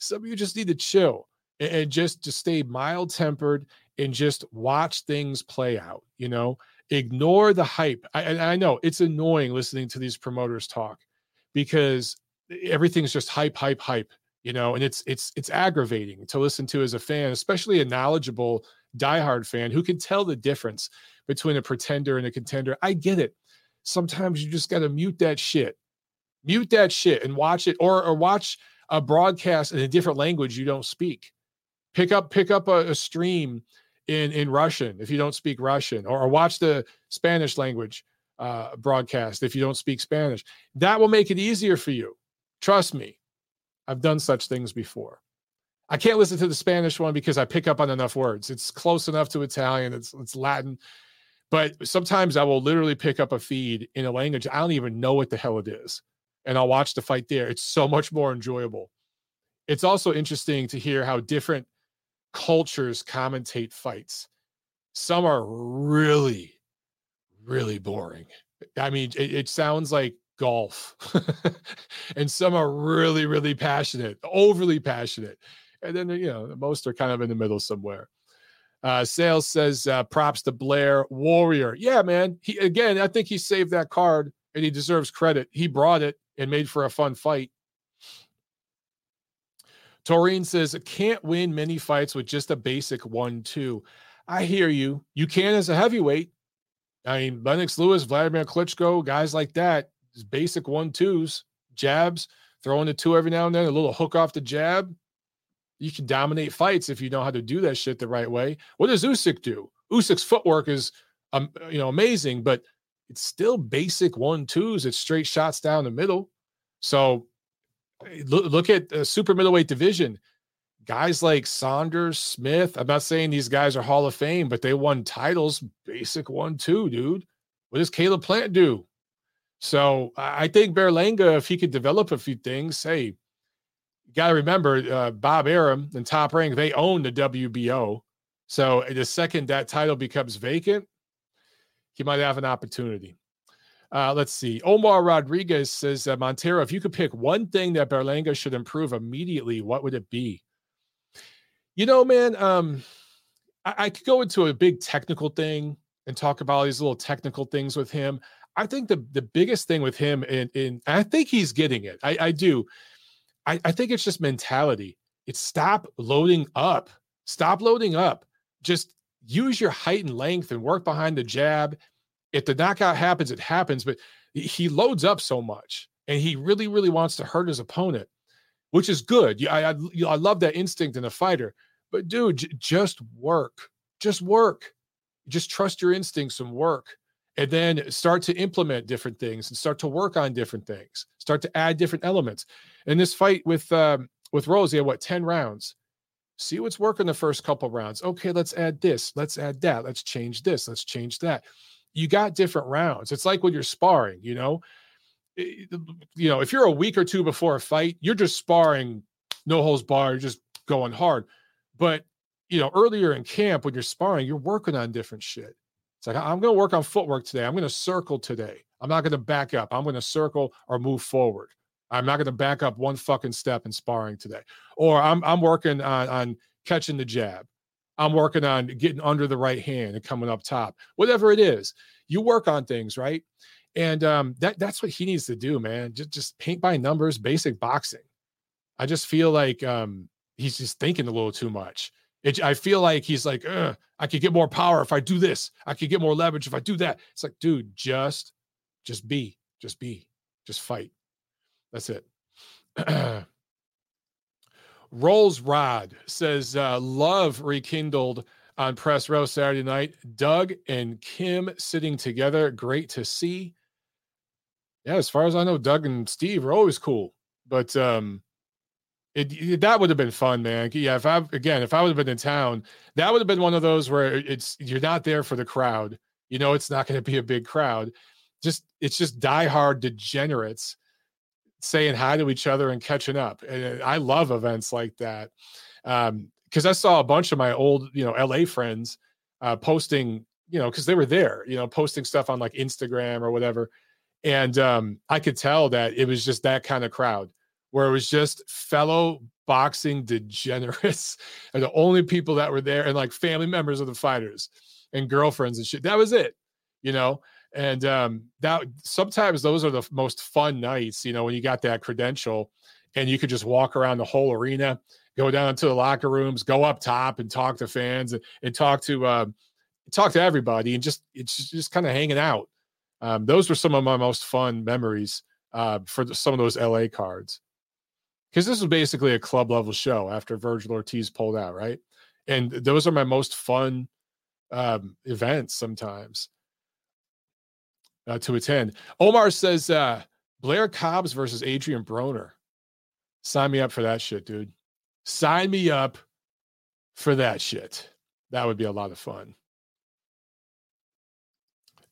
Some of you just need to chill and, and just to stay mild tempered and just watch things play out. You know, ignore the hype. I, I know it's annoying listening to these promoters talk because everything's just hype, hype, hype. You know, and it's it's it's aggravating to listen to as a fan, especially a knowledgeable diehard fan who can tell the difference between a pretender and a contender. I get it sometimes you just got to mute that shit. Mute that shit and watch it or or watch a broadcast in a different language you don't speak. Pick up pick up a, a stream in in Russian if you don't speak Russian or, or watch the Spanish language uh, broadcast if you don't speak Spanish. That will make it easier for you. Trust me. I've done such things before. I can't listen to the Spanish one because I pick up on enough words. It's close enough to Italian. It's it's Latin. But sometimes I will literally pick up a feed in a language I don't even know what the hell it is, and I'll watch the fight there. It's so much more enjoyable. It's also interesting to hear how different cultures commentate fights. Some are really, really boring. I mean, it, it sounds like golf, and some are really, really passionate, overly passionate. And then, you know, most are kind of in the middle somewhere. Uh, Sales says uh, props to Blair Warrior. Yeah, man. He again, I think he saved that card and he deserves credit. He brought it and made for a fun fight. Taurine says can't win many fights with just a basic one-two. I hear you. You can as a heavyweight. I mean, Lennox Lewis, Vladimir Klitschko, guys like that, basic one-twos, jabs, throwing the two every now and then, a little hook off the jab you can dominate fights if you know how to do that shit the right way. What does Usyk do? Usyk's footwork is um, you know amazing, but it's still basic one twos. It's straight shots down the middle. So eh, look, look at the super middleweight division. Guys like Saunders, Smith. I'm not saying these guys are Hall of Fame, but they won titles basic one two, dude. What does Caleb Plant do? So I think Berlanga, if he could develop a few things, hey, got to remember uh, Bob Arum and Top Rank, they own the WBO. So the second that title becomes vacant, he might have an opportunity. Uh, let's see. Omar Rodriguez says, uh, Montero, if you could pick one thing that Berlanga should improve immediately, what would it be? You know, man, um, I, I could go into a big technical thing and talk about all these little technical things with him. I think the the biggest thing with him, and, and I think he's getting it. I, I do. I, I think it's just mentality. It's stop loading up. Stop loading up. Just use your height and length and work behind the jab. If the knockout happens, it happens. But he loads up so much, and he really, really wants to hurt his opponent, which is good. I I, I love that instinct in a fighter. But dude, j- just work. Just work. Just trust your instincts and work and then start to implement different things and start to work on different things start to add different elements. In this fight with um, with Rolls he what 10 rounds. See what's working the first couple rounds. Okay let's add this let's add that let's change this let's change that. You got different rounds. It's like when you're sparring you know? You know, if you're a week or two before a fight, you're just sparring, no holes bar, you're just going hard. But you know, earlier in camp when you're sparring, you're working on different shit. It's like I'm going to work on footwork today. I'm going to circle today. I'm not going to back up. I'm going to circle or move forward. I'm not going to back up one fucking step in sparring today. Or I'm I'm working on on catching the jab. I'm working on getting under the right hand and coming up top. Whatever it is, you work on things, right? And um, that that's what he needs to do, man. Just just paint by numbers, basic boxing. I just feel like um, he's just thinking a little too much. It, I feel like he's like, I could get more power if I do this. I could get more leverage if I do that. It's like, dude, just, just be, just be, just fight. That's it. Rolls Rod says, uh, love rekindled on press row Saturday night. Doug and Kim sitting together. Great to see. Yeah, as far as I know, Doug and Steve are always cool. But um, it, it, that would have been fun, man. Yeah, if I again, if I would have been in town, that would have been one of those where it's you're not there for the crowd. You know, it's not going to be a big crowd. Just it's just diehard degenerates saying hi to each other and catching up. And I love events like that because um, I saw a bunch of my old, you know, LA friends uh, posting, you know, because they were there, you know, posting stuff on like Instagram or whatever, and um, I could tell that it was just that kind of crowd where it was just fellow boxing degenerates and the only people that were there and like family members of the fighters and girlfriends and shit. That was it, you know. And um, that sometimes those are the most fun nights, you know, when you got that credential and you could just walk around the whole arena, go down to the locker rooms, go up top and talk to fans and, and talk to uh, talk to everybody and just it's just, just kind of hanging out. Um, those were some of my most fun memories uh, for the, some of those LA cards because this was basically a club level show after Virgil Ortiz pulled out, right? And those are my most fun um, events sometimes uh, to attend. Omar says uh, Blair Cobbs versus Adrian Broner. Sign me up for that shit, dude. Sign me up for that shit. That would be a lot of fun.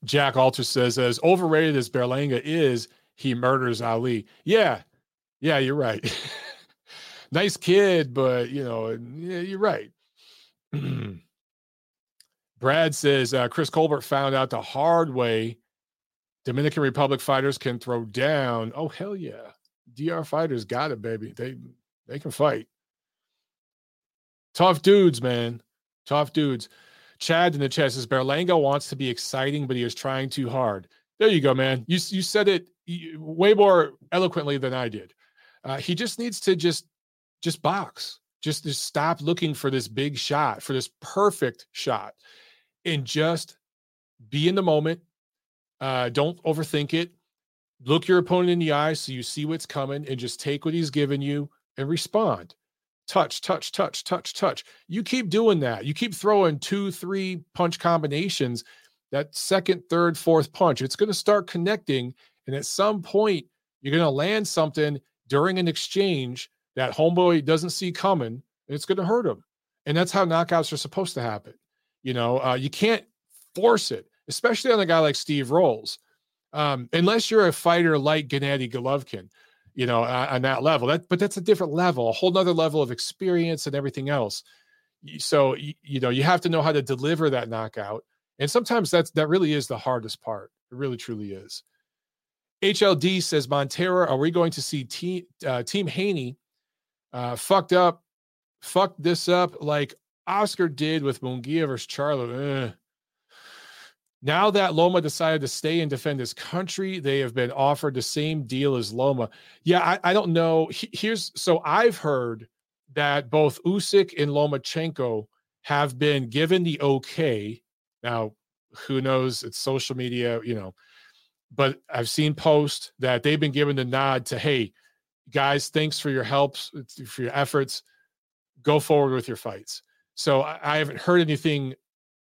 Jack Alter says, as overrated as Berlanga is, he murders Ali. Yeah, yeah, you're right. nice kid, but you know, yeah, you're right. Brad says uh, Chris Colbert found out the hard way Dominican Republic fighters can throw down. Oh hell yeah, DR fighters got it, baby. They they can fight. Tough dudes, man. Tough dudes. Chad in the chat says Berlanga wants to be exciting, but he is trying too hard. There you go, man. You you said it way more eloquently than I did. Uh, he just needs to just just box. Just just stop looking for this big shot, for this perfect shot, and just be in the moment. Uh, don't overthink it. Look your opponent in the eye so you see what's coming, and just take what he's given you and respond. Touch, touch, touch, touch, touch. You keep doing that. You keep throwing two, three punch combinations. That second, third, fourth punch, it's going to start connecting, and at some point, you're going to land something during an exchange that homeboy doesn't see coming, it's going to hurt him. And that's how knockouts are supposed to happen. You know, uh, you can't force it, especially on a guy like Steve Rolls, um, unless you're a fighter like Gennady Golovkin. You know, uh, on that level. That, but that's a different level, a whole nother level of experience and everything else. So you, you know, you have to know how to deliver that knockout, and sometimes that's that really is the hardest part. It really, truly is. HLD says, Montero, are we going to see team, uh, team Haney uh, fucked up, fucked this up like Oscar did with Munguia versus Charlo? Now that Loma decided to stay and defend his country, they have been offered the same deal as Loma. Yeah, I, I don't know. Here's so I've heard that both Usyk and Lomachenko have been given the okay. Now, who knows? It's social media, you know but I've seen posts that they've been given the nod to, hey, guys, thanks for your helps, for your efforts. Go forward with your fights. So I, haven't heard anything,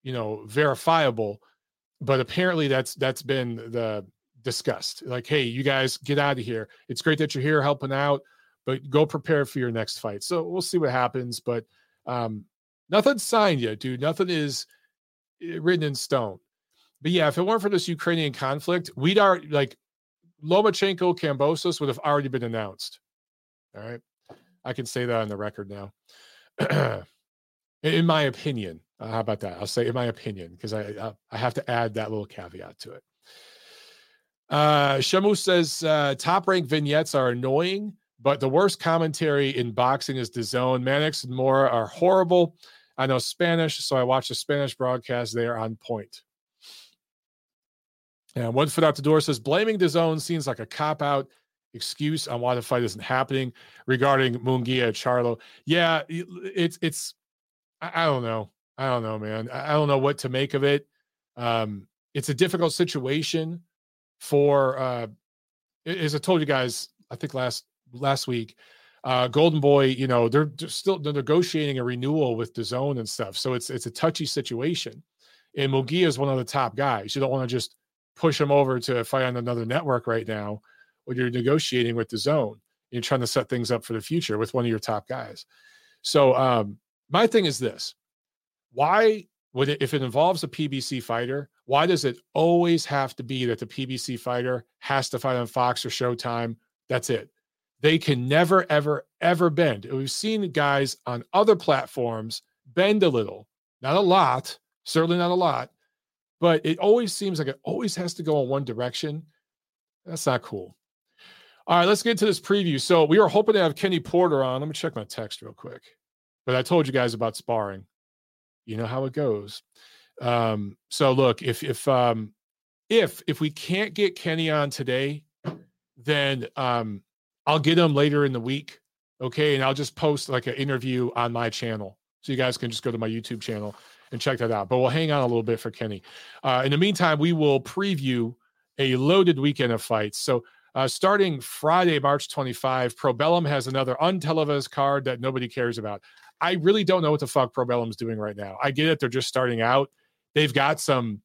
you know, verifiable, but apparently that's that's been the discussed. Like, hey, you guys get out of here. It's great that you're here helping out, but go prepare for your next fight. So we'll see what happens. But um, nothing's signed yet, dude. Nothing is eh, written in stone. But yeah, if it weren't for this Ukrainian conflict, we'd already like Lomachenko Kambosos would have already been announced. All right. I can say that on the record now. in my opinion. Uh, how about that? I'll say in my opinion because I, I, I have to add that little caveat to it. Uh, Shamu says uh, top rank vignettes are annoying, but the worst commentary in boxing is DAZN. Mannix and Mora are horrible. I know Spanish, so I watch the Spanish broadcast. They are on point. And one foot out the door says blaming DAZN seems like a cop out excuse on why the fight isn't happening regarding Munguia Charlo. Yeah, it's it's I, don't know. I don't know, man. I, don't know what to make of it. Um, it's a difficult situation for uh as I told you guys, I think last last week, uh Golden Boy, you know, they're, they're still they're negotiating a renewal with DAZN and stuff. So it's it's a touchy situation. And Munguia is one of the top guys. You don't want to just push him over to fight on another network right now when you're negotiating with the zone You're trying to set things up for the future with one of your top guys. So um, my thing is this: why would it, if it involves a PBC fighter, why does it always have to be that the PBC fighter has to fight on Fox or Showtime? That's it. They can never, ever, ever bend. We've seen guys on other platforms bend a little, not a lot, certainly not a lot, but it always seems like it always has to go in one direction. That's not cool. All right, let's get to this preview. So we were hoping to have Kenny Porter on. Let me check my text real quick. But I told you guys about sparring. You know how it goes. Um, so look, if if um if if we can't get Kenny on today, then um I'll get him later in the week. Okay. And I'll just post like an interview on my channel. So you guys can just go to my YouTube channel and check that out. But we'll hang on a little bit for Kenny. Uh, in the meantime, we will preview a loaded weekend of fights. So uh, starting Friday, March 25, Probellum has another untelevised card that nobody cares about. I really don't know what the fuck Probellum's doing right now. I get it; they're just starting out. They've got some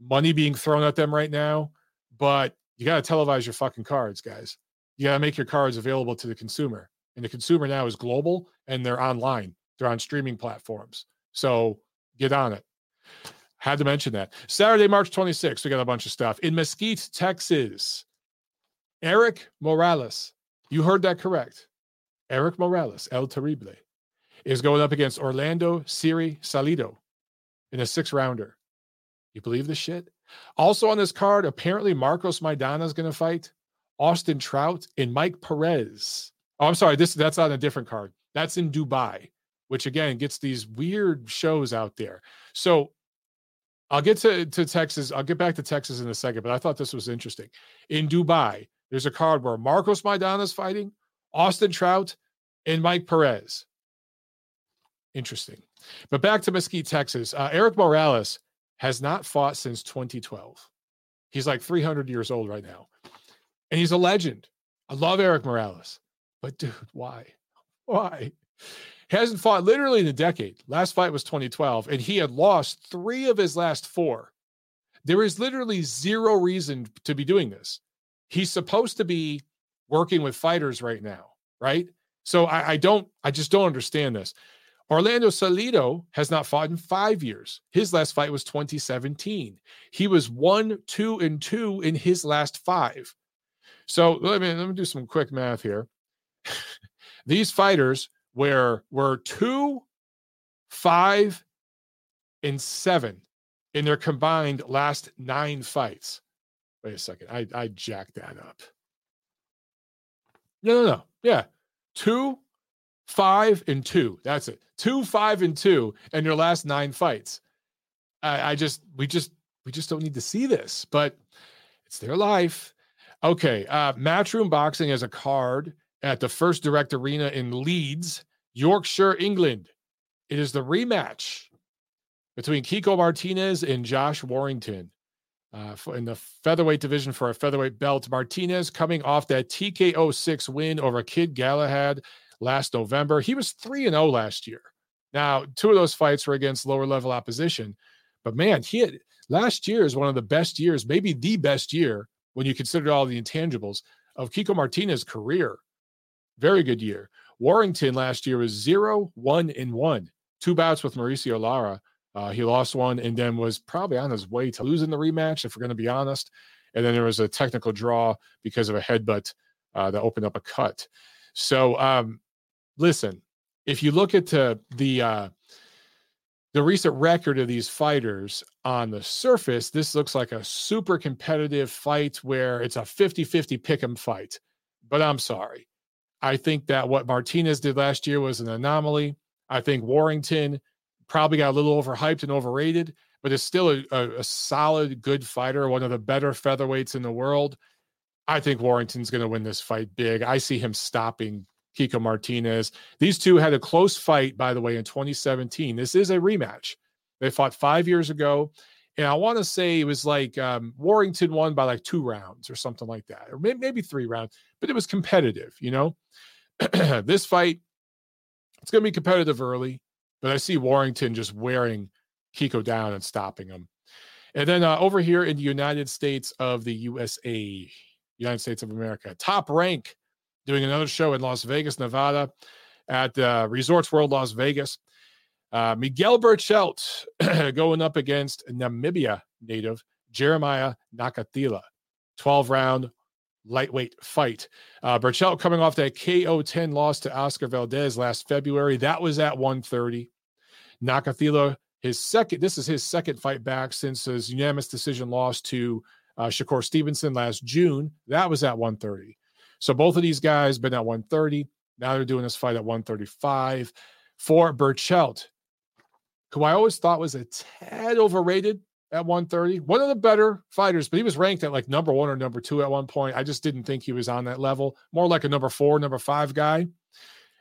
money being thrown at them right now, but you got to televise your fucking cards, guys. You got to make your cards available to the consumer, and the consumer now is global and they're online. They're on streaming platforms. So get on it. Had to mention that. Saturday, March 26th, we got a bunch of stuff in Mesquite, Texas. Erik Morales, you heard that correct. Erik Morales, El Terrible, is going up against Orlando Siri Salido in a six rounder. You believe this shit? Also on this card, apparently Marcos Maidana is going to fight Austin Trout and Mike Perez. Oh, I'm sorry. This that's on a different card. That's in Dubai, which again gets these weird shows out there. So I'll get to, to Texas. I'll get back to Texas in a second, but I thought this was interesting. In Dubai, there's a card where Marcos Maidana is fighting, Austin Trout, and Mike Perez. Interesting. But back to Mesquite, Texas. Uh, Erik Morales has not fought since 2012. He's like 300 years old right now. And he's a legend. I love Erik Morales. But dude, why? Why? Hasn't fought literally in a decade. Last fight was 2012, and he had lost three of his last four. There is literally zero reason to be doing this he's supposed to be working with fighters right now, right? So I, I don't, I just don't understand this. Orlando Salido has not fought in five years. His last fight was 2017. He was one, two, and two in his last five. So let me let me do some quick math here. These fighters were were two, five, and seven in their combined last nine fights. Wait a second. I, I jacked that up. No, no, no. Yeah. Two, five, and two. That's it. Two, five, and two, in your last nine fights. I, I just, we just, we just don't need to see this, but it's their life. Okay. Uh, Matchroom Boxing has a card at the First Direct Arena in Leeds, Yorkshire, England. It is the rematch between Kiko Martinez and Josh Warrington uh, in the featherweight division for a featherweight belt. Martinez coming off that TKO 6 win over Kid Galahad last November. He was 3 and 0 last year. Now, two of those fights were against lower level opposition, but man, he had last year is one of the best years, maybe the best year when you consider all the intangibles of Kiko Martinez's career. Very good year. Warrington last year was 0 1 and 1. Two bouts with Mauricio Lara. Uh, he lost one and then was probably on his way to losing the rematch, if we're going to be honest. and then there was a technical draw because of a headbutt uh, that opened up a cut. So, um, listen, if you look at the the uh, the recent record of these fighters on the surface, this looks like a super competitive fight where it's a 50 50 pick 'em fight. But I'm sorry. I think that what Martinez did last year was an anomaly. I think Warrington probably got a little overhyped and overrated, but is still a, a, a solid, good fighter, one of the better featherweights in the world. I think Warrington's going to win this fight big. I see him stopping Kiko Martinez. These two had a close fight, by the way, in 2017. This is a rematch. They fought five years ago. And I want to say it was like um, Warrington won by like two rounds or something like that, or maybe three rounds, but it was competitive, you know? this fight, it's going to be competitive early, but I see Warrington just wearing Kiko down and stopping him. And then uh, over here in the United States of the USA, United States of America, top rank doing another show in Las Vegas, Nevada at uh, Resorts World Las Vegas. Uh, Miguel Berchelt going up against Namibia native Jeremiah Nakathila. 12 round lightweight fight. Uh, Berchelt coming off that KO 10 loss to Oscar Valdez last February. That was at 130. Nakathila, his second, this is his second fight back since his unanimous decision loss to uh, Shakur Stevenson last June. That was at 130. So both of these guys been at 130. Now they're doing this fight at 135 for Berchelt, who I always thought was a tad overrated at 130. One of the better fighters, but he was ranked at like number one or number two at one point. I just didn't think he was on that level. More like a number four, number five guy.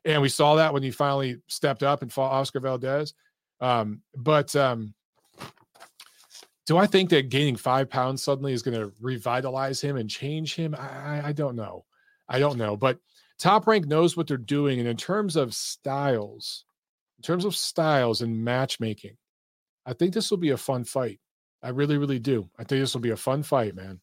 And we saw that when he finally stepped up and fought Oscar Valdez. Um, but um, do I think that gaining five pounds suddenly is going to revitalize him and change him? I, I don't know. I don't know, but Top Rank knows what they're doing. And in terms of styles, in terms of styles and matchmaking, I think this will be a fun fight. I really, really do. I think this will be a fun fight, man.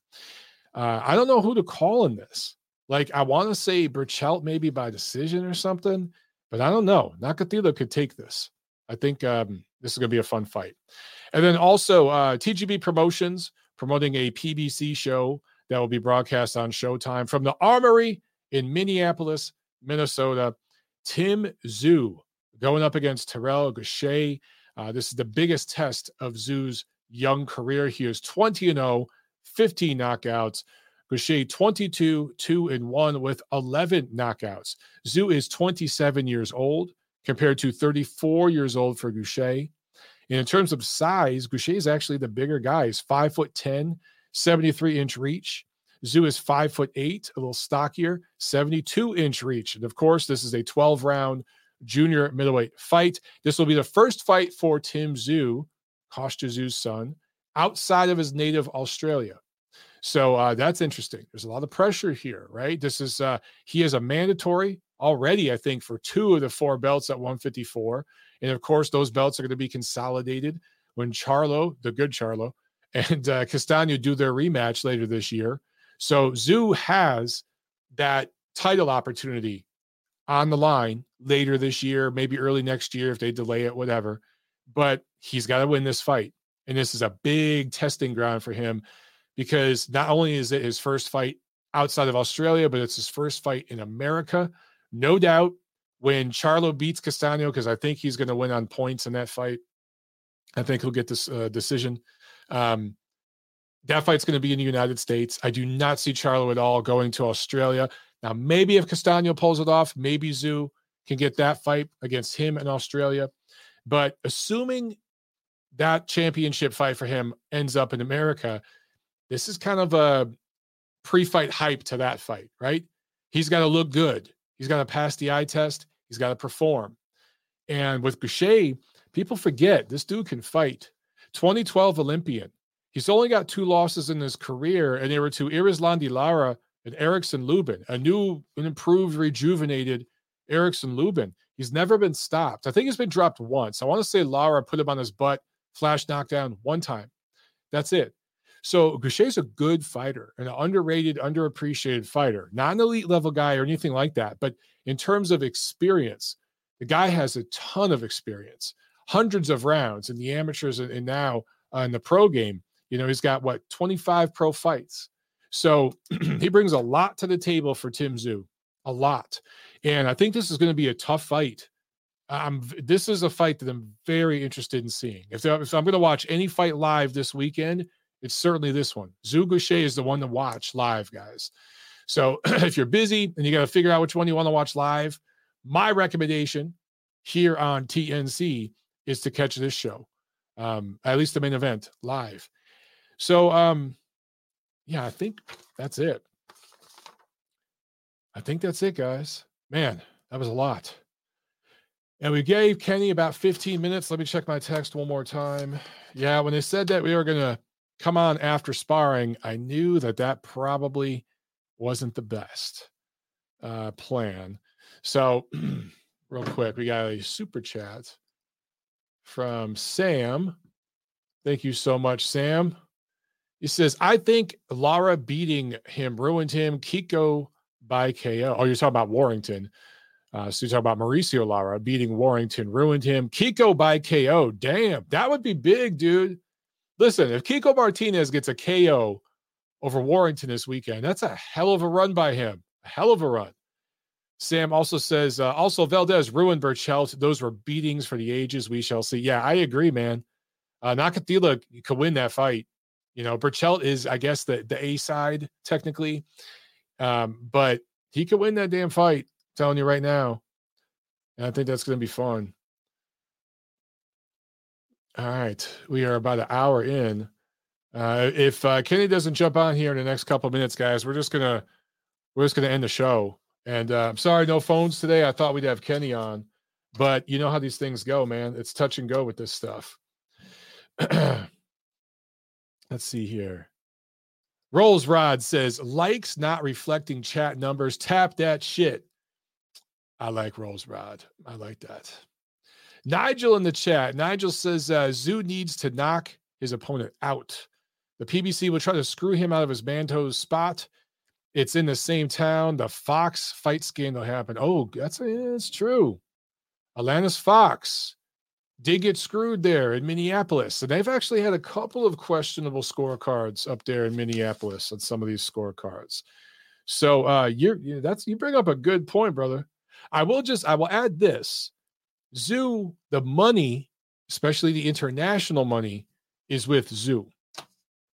Uh, I don't know who to call in this. Like, I want to say Berchelt maybe by decision or something, but I don't know. Nakathila could take this. I think um, this is going to be a fun fight. And then also, uh, TGB Promotions promoting a PBC show that will be broadcast on Showtime from the Armory in Minneapolis, Minnesota. Tim Tszyu going up against Terrell Gausha. Uh, this is the biggest test of Tszyu's young career. He is 20 and 0, 15 knockouts. Gausha 22, 2 and 1 with 11 knockouts. Tszyu is 27 years old compared to 34 years old for Gausha. And in terms of size, Gausha is actually the bigger guy. He's 5 foot 10, 73 inch reach. Tszyu is five foot eight, a little stockier, 72 inch reach. And of course, this is a 12 round junior middleweight fight. This will be the first fight for Tim Tszyu, Kostya Tszyu's son, outside of his native Australia. So uh, that's interesting. There's a lot of pressure here, right? This is uh, he is a mandatory already, I think, for two of the four belts at 154, and of course those belts are going to be consolidated when Charlo, the good Charlo, and uh, Castaño do their rematch later this year. So Tszyu has that title opportunity on the line later this year, maybe early next year if they delay it, whatever. But he's got to win this fight. And this is a big testing ground for him because not only is it his first fight outside of Australia, but it's his first fight in America. No doubt when Charlo beats Castaño, because I think he's going to win on points in that fight. I think he'll get this uh, decision. Um, that fight's going to be in the United States. I do not see Charlo at all going to Australia. Now, maybe if Castaño pulls it off, maybe Tszyu can get that fight against him in Australia. But assuming that championship fight for him ends up in America, this is kind of a pre fight hype to that fight, right? He's got to look good. He's got to pass the eye test. He's got to perform. And with Gausha, people forget this dude can fight. 2012 Olympian, He's only got two losses in his career, and they were to Erislandy Lara and Erickson Lubin, a new, an improved, rejuvenated Erickson Lubin. He's never been stopped. I think he's been dropped once. I want to say Lara put him on his butt, flash knockdown one time. That's it. So Gausha's a good fighter, an underrated, underappreciated fighter, not an elite level guy or anything like that. But in terms of experience, the guy has a ton of experience, hundreds of rounds in the amateurs and, now uh, in the pro game. You know, he's got what 25 pro fights. So he brings a lot to the table for Tim Tszyu, a lot. And I think this is going to be a tough fight. I'm this is a fight that I'm very interested in seeing. If, if I'm going to watch any fight live this weekend, it's certainly this one. Tszyu Gausha is the one to watch live, guys. So if you're busy and you got to figure out which one you want to watch live, my recommendation here on TNC is to catch this show, um, at least the main event live. So, um, yeah, I think that's it. I think that's it, guys. Man, that was a lot. And we gave Kenny about 15 minutes. Let me check my text one more time. Yeah, when they said that we were going to come on after sparring, I knew that that probably wasn't the best uh, plan. So, real quick, we got a super chat from Sam. Thank you so much, Sam. He says, I think Lara beating him ruined him. Kiko by KO. Oh, you're talking about Warrington. Uh, so you're talking about Mauricio Lara beating Warrington ruined him. Kiko by KO. Damn, that would be big, dude. Listen, if Kiko Martinez gets a KO over Warrington this weekend, that's a hell of a run by him. A hell of a run. Sam also says, uh, also Valdez ruined Berchelt. Those were beatings for the ages. We shall see. Yeah, I agree, man. Uh, Nakathila could win that fight. You know, Berchelt is, I guess, the the A side technically, um, but he could win that damn fight. I'm telling you right now, and I think that's going to be fun. All right, we are about an hour in. Uh, if uh, Kenny doesn't jump on here in the next couple minutes, guys, we're just gonna we're just gonna end the show. And uh, I'm sorry, no phones today. I thought we'd have Kenny on, but you know how these things go, man. It's touch and go with this stuff. Let's see here. Rolls Rod says likes not reflecting chat numbers. Tap that shit. I like Rolls Rod. I like that. Nigel in the chat. Nigel says uh, Tszyu needs to knock his opponent out. The PBC will try to screw him out of his Mantos spot. It's in the same town. The Fox fight scandal happened. Oh, that's it's true. Alantez Fox did get screwed there in Minneapolis, and they've actually had a couple of questionable scorecards up there in Minneapolis on some of these scorecards. So uh, you're you, that's you bring up a good point, brother. I will just I will add this: Tszyu, the money, especially the international money, is with Tszyu.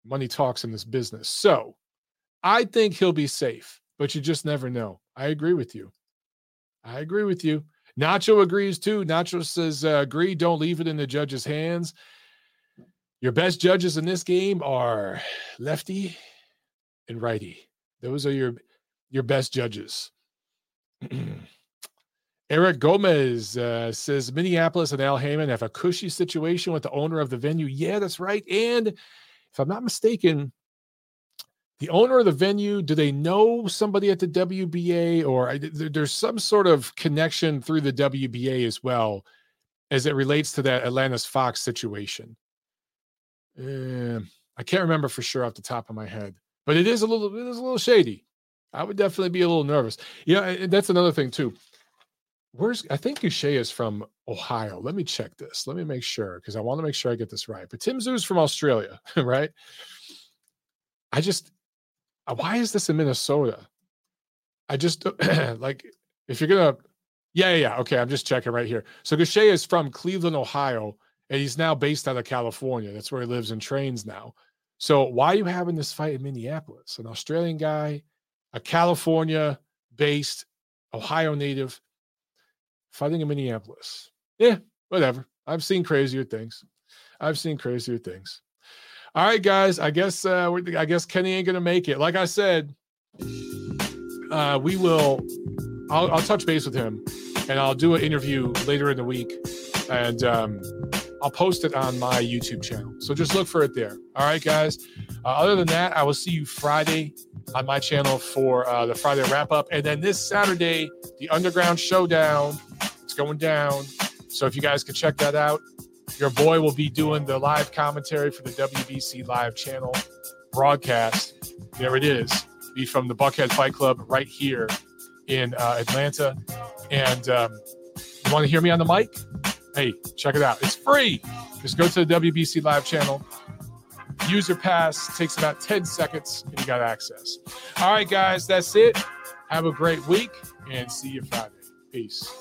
Money talks in this business. So I think he'll be safe, but you just never know. I agree with you. I agree with you. Nacho agrees too. Nacho says, uh, agree, don't leave it in the judge's hands. Your best judges in this game are lefty and righty. Those are your your best judges. Eric Gomez uh, says Minneapolis and Al Haymon have a cushy situation with the owner of the venue. Yeah, that's right. And if I'm not mistaken, the owner of the venue do they know somebody at the wba or there's some sort of connection through the wba as well as it relates to that alantez fox situation. Uh, i can't remember for sure off the top of my head but it is a little it is a little shady. I would definitely be a little nervous. Yeah that's another thing too. Where's i think Gausha is from ohio. Let me check this. Let me make sure because i want to make sure i get this right. But tim is from australia right? I just uh, Uh, why is this in Minnesota? I just like if you're gonna, yeah, yeah, okay. I'm just checking right here. So Gausha is from Cleveland, Ohio, and he's now based out of California. That's where he lives and trains now. So why are you having this fight in Minneapolis? An Australian guy, a California-based Ohio native, fighting in Minneapolis. Yeah, whatever. I've seen crazier things. I've seen crazier things. All right, guys. I guess uh, I guess Kenny ain't gonna make it. Like I said, uh, we will. I'll, I'll touch base with him, and I'll do an interview later in the week, and um, I'll post it on my YouTube channel. So just look for it there. All right, guys. Uh, other than that, I will see you Friday on my channel for uh, the Friday wrap up, and then this Saturday, the Underground Showdown. It's going down. So if you guys can check that out, your boy will be doing the live commentary for the WBC live channel broadcast. There it is. Be from the Buckhead Fight Club right here in uh, Atlanta. And um, you want to hear me on the mic? Hey, check it out. It's free. Just go to the WBC live channel, User pass takes about 10 seconds and you got access. All right, guys, that's it. Have a great week and see you Friday. Peace.